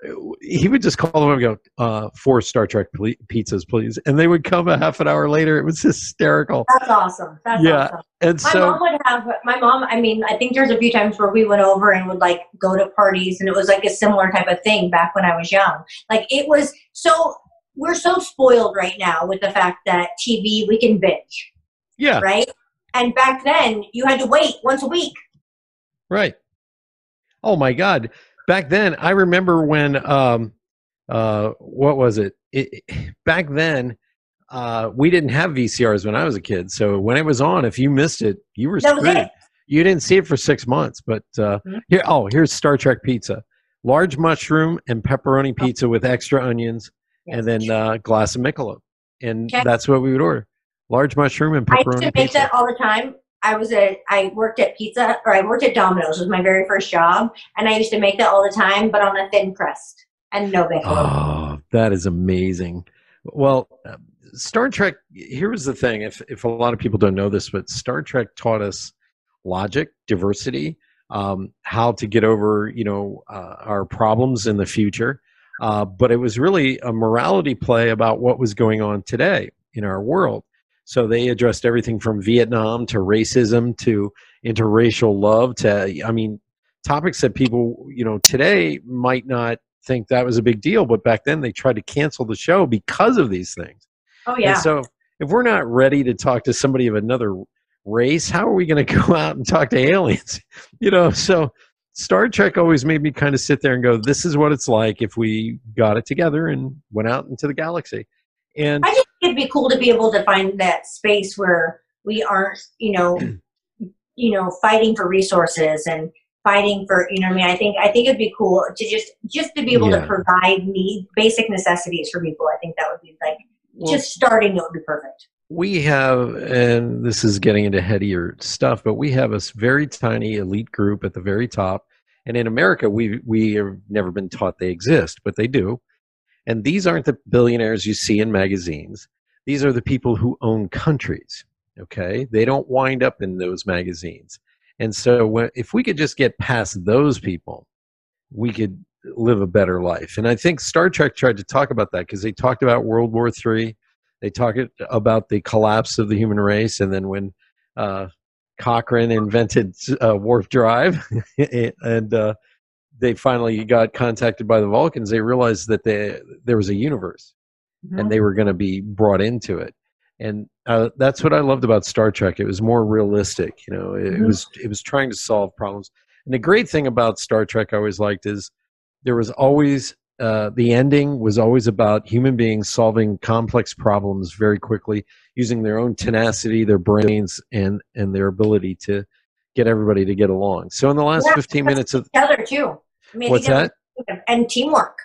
he would just call them and go, uh, four Star Trek ple- pizzas, please. And they would come a half an hour later. It was hysterical. that's awesome that's Yeah. awesome And My so, mom would have my mom. I mean, I think there's a few times where we went over and would like go to parties, and it was like a similar type of thing back when I was young. Like it was so. We're so spoiled right now with the fact that TV we can binge, yeah, right? And back then you had to wait once a week. right. Oh my God. Back then, I remember when, um, uh, what was it? it back then, uh, we didn't have VCRs when I was a kid. So when it was on, if you missed it, you were screwed. You didn't see it for six months. But uh, Mhm. here, oh, here's Star Trek pizza: large mushroom and pepperoni pizza with extra onions, and then uh, glass of Michelob, and Okay. that's what we would order: large mushroom and I used pepperoni to make pizza. that all the time. I was a I worked at pizza or I worked at Domino's was my very first job, and I used to make that all the time, but on a thin crust and no bacon. Oh, that is amazing. Well, Star Trek. Here's the thing: if if a lot of people don't know this, but Star Trek taught us logic, diversity, um, how to get over you know uh, our problems in the future. Uh, but it was really a morality play about what was going on today in our world. So they addressed everything from Vietnam to racism to interracial love to, I mean, topics that people, you know, today might not think that was a big deal, but back then they tried to cancel the show because of these things. Oh yeah. And so if we're not ready to talk to somebody of another race, how are we going [laughs] to go out and talk to aliens? [laughs] You know, so Star Trek always made me kind of sit there and go, this is what it's like if we got it together and went out into the galaxy. And I just it'd be cool to be able to find that space where we aren't, you know, [clears throat] you know, fighting for resources and fighting for, you know, I mean, I think I think it'd be cool to just just to be able Yeah. to provide need basic necessities for people. I think that would be like Well, just starting. It would be perfect. we have, and this is getting into headier stuff, but we have a very tiny elite group at the very top. And in America, we we have never been taught they exist, but they do. And these aren't the billionaires you see in magazines. These are the people who own countries. Okay, they don't wind up in those magazines. And so, if we could just get past those people, we could live a better life. And I think Star Trek tried to talk about that because they talked about World War III. They talked about the collapse of the human race, and then when uh, Cochrane invented uh, warp drive, [laughs] and uh, they finally got contacted by the Vulcans, they realized that they, there was a universe, and they were going to be brought into it. And uh, that's what I loved about Star Trek. It was more realistic. You know, it, it Mhm. was it was trying to solve problems. And the great thing about Star Trek I always liked is there was always uh, the ending was always about human beings solving complex problems very quickly using their own tenacity, their brains, and and their ability to get everybody to get along. So in the last Yeah, 15 minutes of other too. I mean, what's that? And teamwork.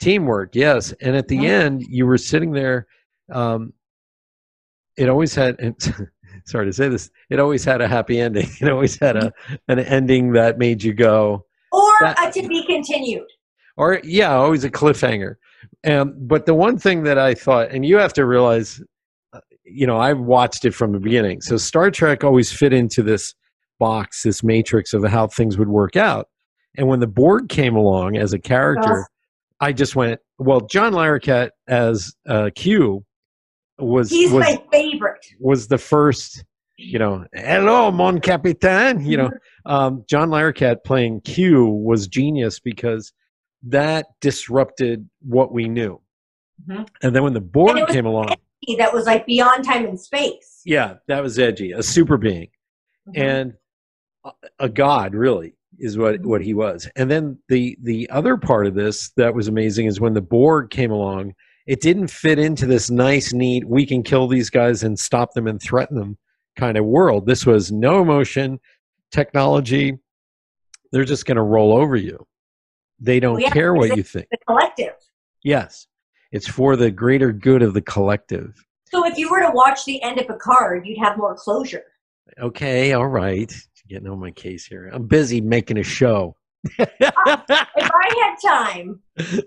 Teamwork yes. And at the Mhm. end you were sitting there um it always had and [laughs] sorry to say this it always had a happy ending. [laughs] It always had a an ending that made you go Or That- a to be continued. or yeah always a cliffhanger. Um, but the one thing that i thought and you have to realize uh, you know i've watched it from the beginning. So star trek always fit into this box this matrix of how things would work out. And when the borg came along as a character i just went well john larroquette as uh, q was He's was my favorite. was the first you know hello mon capitaine you know um, john larroquette playing q was genius because that disrupted what we knew Mhm. and then when the borg And it was- came along That was like beyond time and space. yeah that was edgy a super being Mhm. and a god really is what what he was. And then the the other part of this that was amazing is when the borg came along it didn't fit into this nice neat we can kill these guys and stop them and threaten them kind of world. This was no emotion technology. They're just going to roll over you. They don't Well, yeah, care what you think. the collective. yes. It's for the greater good of the collective. So if you were to watch the end of Picard, you'd have more closure. okay all right getting on my case here i'm busy making a show If I had time, [laughs]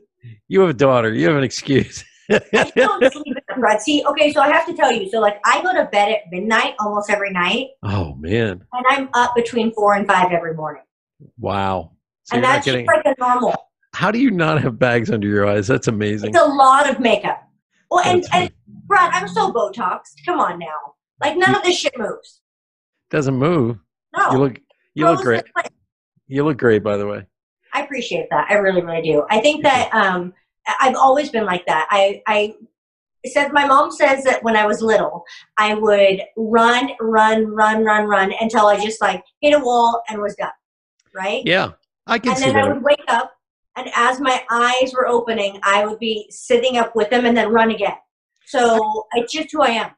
You have a daughter. You have an excuse. I don't sleep at Brad. See, okay, so I have to tell you. So like, I go to bed at midnight almost every night, oh man! and I'm up between four and five every morning, Wow. So and that's getting. just like a normal. How do you not have bags under your eyes? That's amazing. It's a lot of makeup. Well, and, and Brad, I'm so Botoxed. Come on now, like none of this shit moves. Doesn't move. No, You look. You look great. You look great, by the way. I appreciate that. I really, really do. I think that um, I've always been like that. I, I said my mom says that when I was little, I would run, run, run, run, run until I just like hit a wall and was done. Right? Yeah, I can and see then I would wake up, and as my eyes were opening, I would be sitting up with them and then run again. So it's just who I am.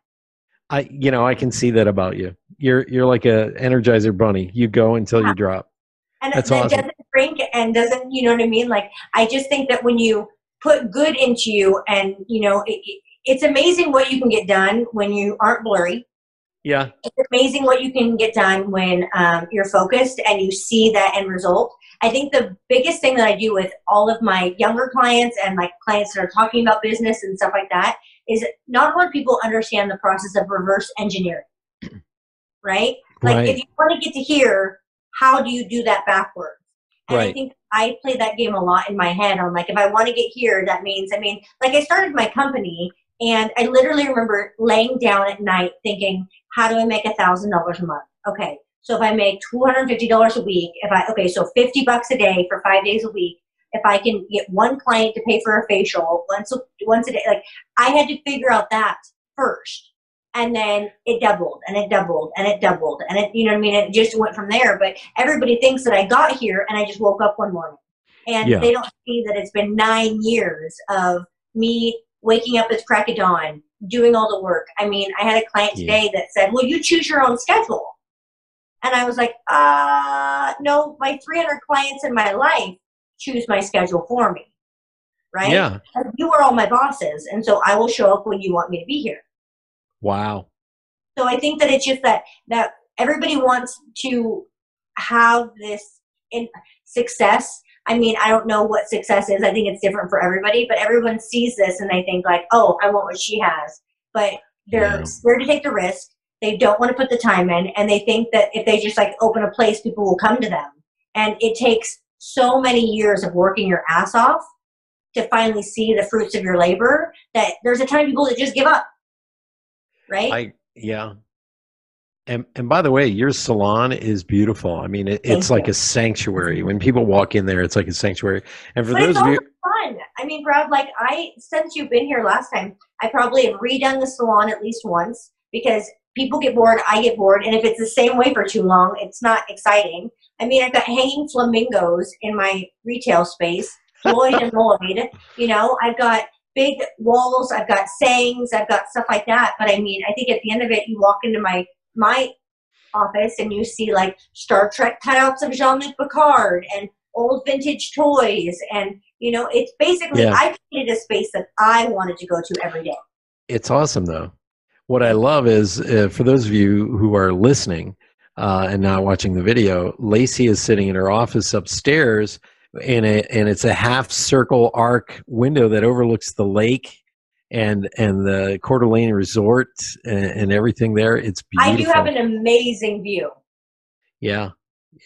I, you know, I can see that about you. You're you're like a Energizer bunny. You go until you drop. and That's that awesome. doesn't drink and doesn't you know what i mean like i just think that when you put good into you and you know it, it- it's amazing what you can get done when you aren't blurry Yeah. it's amazing what you can get done when um, you're focused and you see that end result i think the biggest thing that i do with all of my younger clients and my clients that are talking about business and stuff like that is not a lot of people understand the process of reverse engineering right? Like Right. if you want to get to here how do you do that backwards? And i think i play that game a lot in my head. I'm like if i want to get here that means i mean like i started my company and i literally remember laying down at night thinking how do i make a thousand dollars a month? Okay so if i make $250 a week if i okay so 50 bucks a day for five days a week if i can get one client to pay for a facial once a, once a day like i had to figure out that first and then it doubled and it doubled and it doubled and it you know what i mean it just went from there but everybody thinks that i got here and i just woke up one morning and Yeah. they don't see that it's been nine years of me waking up at crack of dawn doing all the work i mean i had a client Yeah. today that said well you choose your own schedule And I was like, uh, no, my 300 clients in my life choose my schedule for me. Right? Yeah. You are all my bosses. And so I will show up when you want me to be here. Wow. So I think that it's just that, that everybody wants to have this in success. I mean, I don't know what success is. I think it's different for everybody, but everyone sees this and they think like, oh, I want what she has. But they're Yeah. scared to take the risk. They don't want to put the time in, and they think that if they just like open a place, people will come to them. And it takes so many years of working your ass off to finally see the fruits of your labor that there's a ton of people that just give up. Right? I yeah. And and by the way, your salon is beautiful. I mean, it, Thank it's like you. a sanctuary. When people walk in there, it's like a sanctuary. And for But those of you, fun. I mean, Brad, like I since you've been here last time, I probably have redone the salon at least once because people get bored, I get bored, and if it's the same way for too long, it's not exciting. I mean, I've got hanging flamingos in my retail space, Lloyd and Lloyd. You know, I've got big walls, I've got sayings, I've got stuff like that. But I mean, I think at the end of it, you walk into my my office and you see like Star Trek cutouts of Jean-Luc Picard and old vintage toys and you know it's basically Yeah. I created a space that I wanted to go to every day. it's awesome though. What I love is uh, for those of you who are listening uh, and not watching the video, Lacey is sitting in her office upstairs in a and it's a half circle arc window that overlooks the lake and and the Coeur d'Alene Resort and, and everything there. It's beautiful. I do have an amazing view. yeah,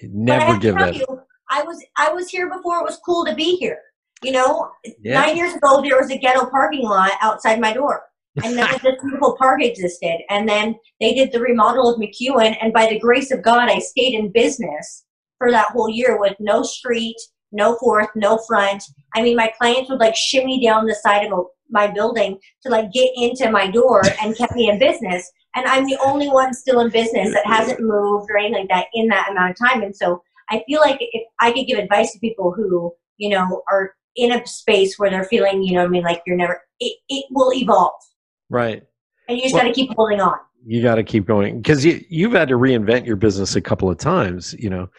never give tell that. you, I was I was here before it was cool to be here. You know, Yeah. nine years ago there was a ghetto parking lot outside my door. And none of [laughs] this beautiful park existed. And then they did the remodel of McEuen, and by the grace of God, I stayed in business for that whole year with no street, no fourth, no front. I mean, my clients would like shimmy down the side of a, my building to like get into my door and kept me in business. And I'm the only one still in business that hasn't moved or anything like that in that amount of time. And so I feel like if I could give advice to people who, you know, are in a space where they're feeling, you know, what I mean, like you're never, it, it will evolve. Right. And you just Well- got to keep holding on. you got to keep going because you you've had to reinvent your business a couple of times you know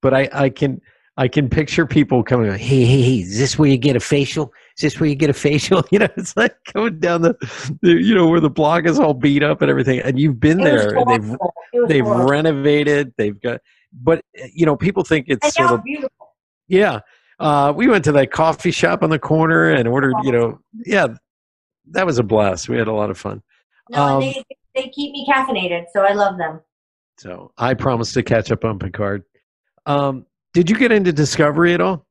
but i i can i can picture people coming hey hey hey is this where you get a facial is this where you get a facial [laughs] you know it's like going down the, the you know where the block is all beat up and everything and you've been It there and they've horrible. It was they've horrible. renovated they've got but you know people think it's and sort of beautiful. yeah uh we went to that coffee shop on the corner and ordered you know yeah that was a blast we had a lot of fun No, Um, they, they keep me caffeinated, so I love them. So I promise to catch up on Picard. Um, did you get into Discovery at all?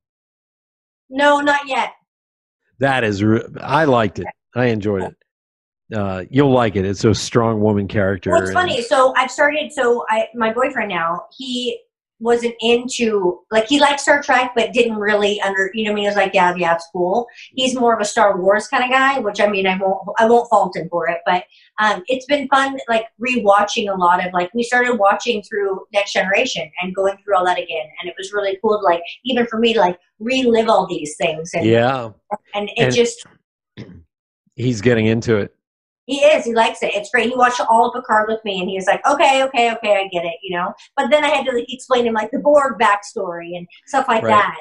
No, not yet. That is, re- I liked it. I enjoyed it. Uh, you'll like it. It's a strong woman character. Well, it's and- funny. So I've started. So I, my boyfriend now, he wasn't into like he liked Star Trek, but didn't really under. You know, I mean, he was like, yeah, yeah, it's cool. He's more of a Star Wars kind of guy, which I mean, I won't, I won't fault him for it. But um, it's been fun, like rewatching a lot of like we started watching through Next Generation and going through all that again, and it was really cool to like even for me to like relive all these things, and Yeah, and it And- just [clears throat] he's getting into it. He is. He likes it. It's great. He watched all of Picard with me, and he was like, "Okay, okay, okay, I get it," you know. But then I had to like, explain him like the Borg backstory and stuff like Right. that.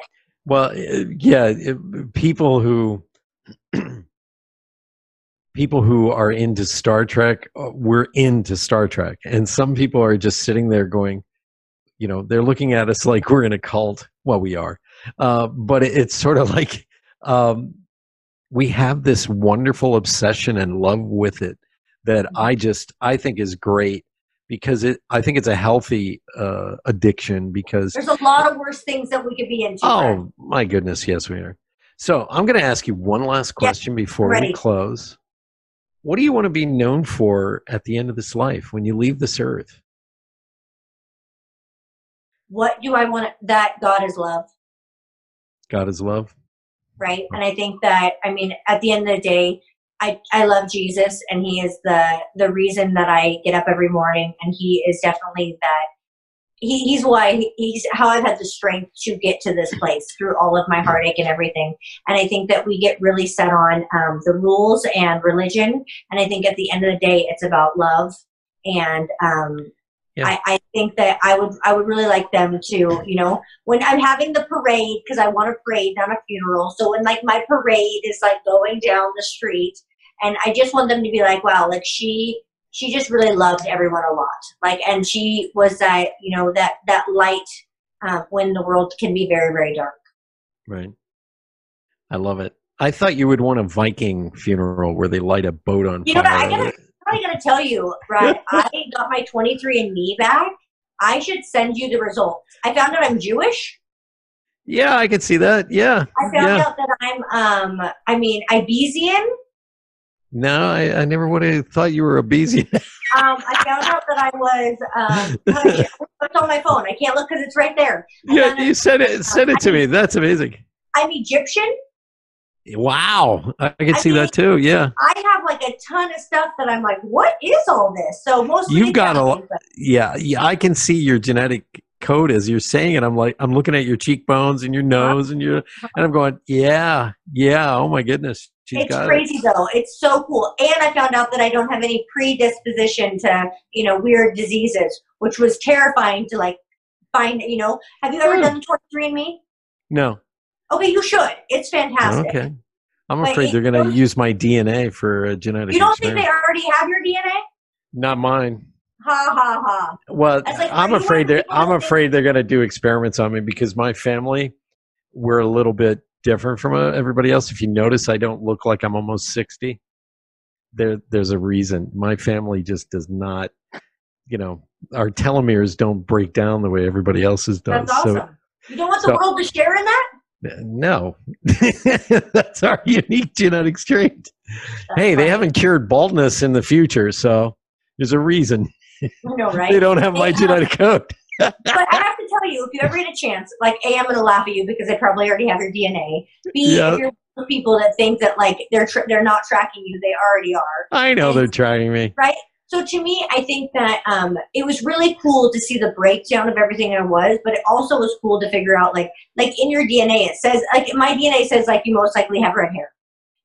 Well, uh, yeah, it- people who [clears throat] people who are into Star Trek, uh, we're into Star Trek, and some people are just sitting there going, you know, they're looking at us [laughs] like we're in a cult. Well, we are, uh, but it, it's sort of [laughs] like um, we have this wonderful obsession and love with it that I just I think is great because it I think it's a healthy uh, addiction because There's a lot of worse things that we could be into. Oh my goodness, yes we are. So I'm going to ask you one last question before we ready. close. What do you want to be known for at the end of this life when you leave this earth? what do I want? That God is love, God is love. Right? And I think that I mean, at the end of the day, I I love Jesus, and He is the the reason that I get up every morning, and He is definitely that. He, he's why he's how I've had the strength to get to this place through all of my heartache and everything. And I think that we get really set on um, the rules and religion. And I think at the end of the day, it's about love and um, Yeah. I, I think that I would I would really like them to, you know, when I'm having the parade because I want a parade, not a funeral. So when like my parade is like going down the street, and I just want them to be like, wow, like she she just really loved everyone a lot, like, and she was that you know that that light uh, when the world can be very very dark. Right. I love it. I thought you would want a Viking funeral where they light a boat on You know fire. what, I gotta- I'm gonna tell you, Brad. [laughs] I got my 23andMe back. I should send you the results. I found out I'm Jewish. yeah, I could see that. Yeah. I found Yeah. out that I'm, um, I mean, Ibesian. No, I, I never would have thought you were a Beezy. [laughs] Um, I found out that I was. Um, it's on my phone. I can't look because it's right there. I yeah, you said it. Send it to me. That's amazing. I'm Egyptian. Wow, I can I see mean- that too. Yeah, I have like a ton of stuff that I'm like, what is all this? So mostly You've got a lot- yeah, yeah. I can see your genetic code as you're saying it. I'm like, I'm looking at your cheekbones and your nose, and your, and I'm going, yeah, yeah. Oh my goodness, she's It's got it. crazy though. It's so cool. And I found out that I don't have any predisposition to, you know, weird diseases, which was terrifying to like find, you know. Have you ever Hmm. done the 23andMe? No, Okay, you should. It's fantastic. okay. I'm afraid they're going to use my DNA for a genetic You don't think they already have your DNA? Not mine. Ha ha ha. Well, like, I'm afraid they're I'm afraid they're going to do experiments on me because my family we're a little bit different from uh, everybody else. If you notice, I don't look like I'm almost sixty. There, there's a reason. My family just does not, you know, our telomeres don't break down the way everybody else's does. That's awesome. So you don't want the so- world to share in that? No, [laughs] that's our unique genetic trait. That's Hey, they haven't cured baldness in the future, so there's a reason know, [laughs] right? they don't have my have- genetic code. [laughs] but I have to tell you, if you ever get a chance, like A, I'm going to laugh at you because I probably already have your DNA. B, Yeah. if you're one of the people that think that like they're tr- they're not tracking you, they already are. I know they're tracking me. So to me, I think that um, it was really cool to see the breakdown of everything I was, but it also was cool to figure out like like in your DNA it says like my DNA says like you most likely have red hair.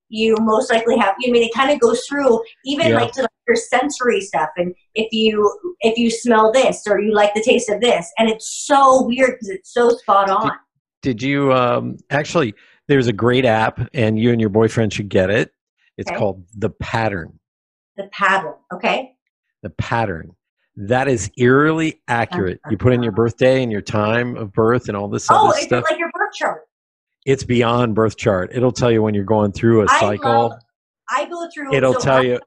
You most likely have. You know, I mean it kind of goes through even Yeah. like to like, your sensory stuff, and if you if you smell this or you like the taste of this, and it's so weird because it's so spot on. Did you um actually there's a great app and you and your boyfriend should get it. It's Okay. called The Pattern. The pattern, okay? The Pattern. That is eerily accurate. You put in your birthday and your time of birth and all this Oh, other it's stuff. like your birth chart. it's beyond birth chart. It'll tell you when you're going through a I cycle. love- I go through. It'll so tell I- you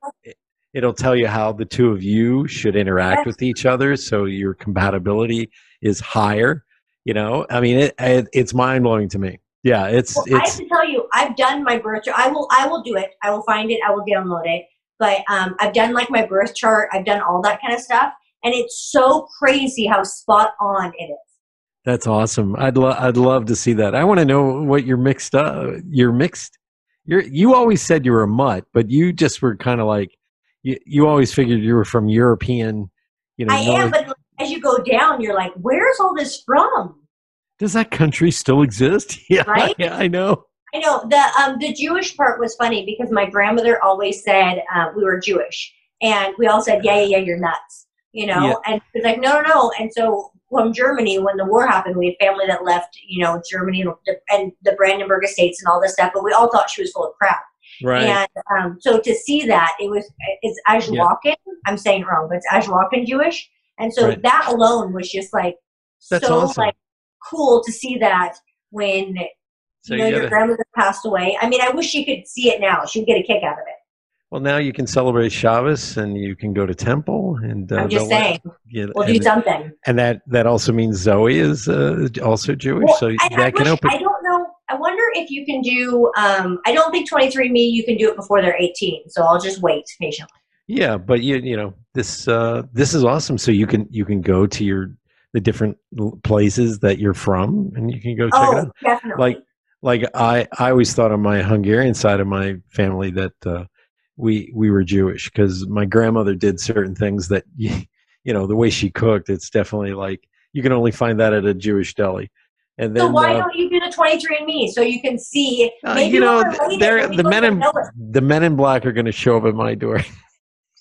it'll tell you how the two of you should interact with each other so your compatibility is higher you know i mean it, it it's mind-blowing to me yeah it's Well, I have to tell you, I've done my birth chart. I will, I will do it. I will find it. I will download it. But um, I've done like my birth chart. I've done all that kind of stuff, and it's so crazy how spot on it is. that's awesome i'd love i'd love to see that i want to know what you're mixed up you're mixed you're you always said you were a mutt but you just were kind of like you, you always figured you were from european you know I am, but as you go down, you're like, where's all this from? does that country still exist [laughs] yeah Right? yeah i know I know the um, the Jewish part was funny because my grandmother always said uh, we were Jewish, and we all said, "Yeah, yeah, yeah, you're nuts," you know. Yeah. And it's like, no, no, no. And so from Germany, when the war happened, we had family that left, you know, Germany and the, and the Brandenburg Estates and all this stuff, but we all thought she was full of crap. right And um, so to see that, it was it's Ashwakan. I'm saying it wrong, but it's Ashwakan Jewish, and so Right. that alone was just like That's so awesome. like cool to see that when so you know you your grandmother passed away. I mean, I wish she could see it now. She'd get a kick out of it. Well, now you can celebrate Shabbos and you can go to temple and uh, I'm just saying, yeah, we'll do something. and that that also means Zoe is uh, also Jewish, Well, so I, that can wish, open. I don't know. I wonder if you can do. Um, I don't think 23andMe you can do it before they're 18. So I'll just wait patiently. yeah, but you you know this uh, this is awesome. So you can you can go to your the different places that you're from, and you can go check it Oh, out. definitely. Like like I I always thought on my Hungarian side of my family that uh, we we were Jewish because my grandmother did certain things that [laughs] you, you know the way she cooked. It's definitely like you can only find that at a Jewish deli. And then so why uh, don't you do the 23andMe so you can see? Uh, you know, we'll th- relate it they're the men in the men in black are going to show up at my door.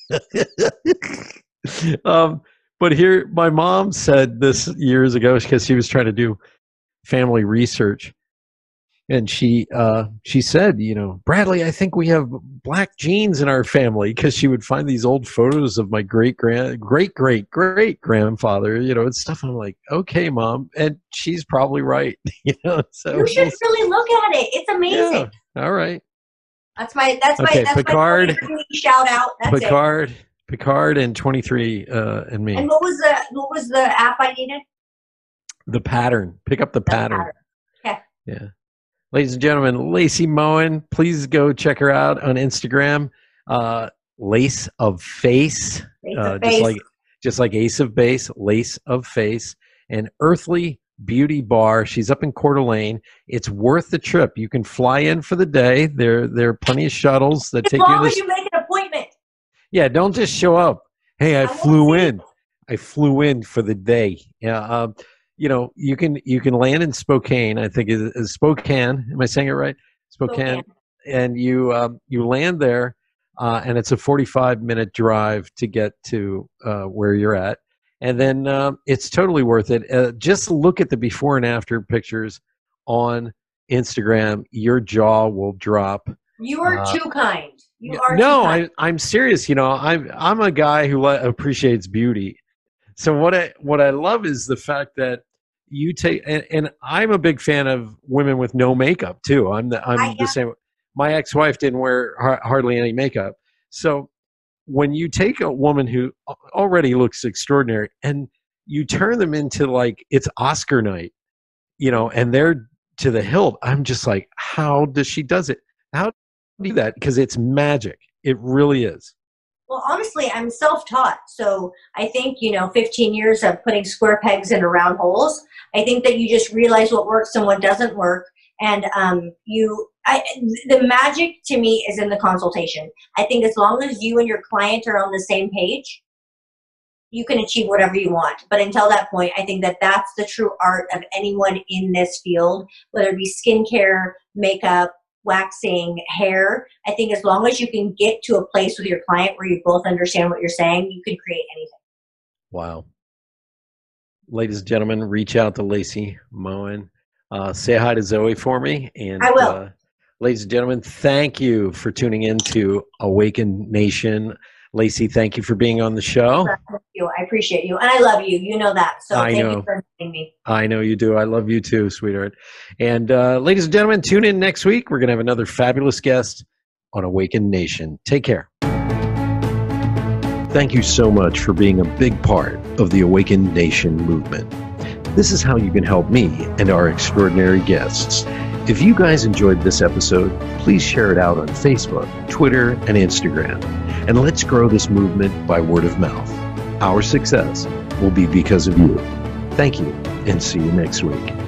[laughs] um, but here, my mom said this years ago because she was trying to do family research, and she uh, she said, you know, Bradley, I think we have black genes in our family because she would find these old photos of my great grand great great great grandfather, you know, and stuff. I'm like, okay, mom, and she's probably right, [laughs] you know. So you should really look at it. It's amazing. Yeah, all right. That's my that's Okay, my that's Picard. my shout out. That's it. Picard, Picard, and 23 uh, and me. And what was the what was the app I needed? the pattern. Pick up the pattern. pattern. Yeah. Ladies and gentlemen, Lacey Moen, please go check her out on Instagram. Uh, Lace of Face, Face uh, to just face. like just like Ace of Base, Lace of Face, and Earthly Beauty Bar. She's up in Coeur d'Alene. It's worth the trip. You can fly in for the day. There, there are plenty of shuttles that take you. To you make an appointment. yeah, don't just show up. Hey, I, I flew in. I flew in for the day. Yeah, um, you know, you can you can land in Spokane. I think is, is Spokane. Am I saying it right? Spokane. And you um, you land there, uh, and it's a forty-five minute drive to get to uh, where you're at, and then um, it's totally worth it. Uh, just look at the before and after pictures on Instagram. Your jaw will drop. You are Uh, too kind. You are no, too kind. I, I'm serious. You know, I'm I'm a guy who appreciates beauty. So what I what I love is the fact that you take and, and I'm a big fan of women with no makeup too. I'm the I'm I the am. same. My ex-wife didn't wear har- hardly any makeup. So when you take a woman who already looks extraordinary and you turn them into like it's Oscar night, you know, and they're to the hilt. I'm just like, how does she does it? How do, do that? Because it's magic. It really is. Well, honestly, I'm self-taught, so I think you know, 15 years of putting square pegs into round holes. I think that you just realize what works and what doesn't work, and um, you. I, the magic to me is in the consultation. I think as long as you and your client are on the same page, you can achieve whatever you want. But until that point, I think that that's the true art of anyone in this field, whether it be skincare, makeup, waxing, hair. I think as long as you can get to a place with your client where you both understand what you're saying, you can create anything. Wow. Ladies and gentlemen, reach out to Lacey Moen. Uh, say hi to Zoe for me. And I will. Uh, ladies and gentlemen, thank you for tuning in to Awakened Nation. Lacey, thank you for being on the show. Thank you. I appreciate you. And I love you. You know that. So I thank know. you for me. I know you do. I love you too, sweetheart. And uh, ladies and gentlemen, tune in next week. We're going to have another fabulous guest on Awakened Nation. Take care. Thank you so much for being a big part of the Awakened Nation movement. This is how you can help me and our extraordinary guests. If you guys enjoyed this episode, please share it out on Facebook, Twitter, and Instagram. And let's grow this movement by word of mouth. Our success will be because of you. Thank you, and see you next week.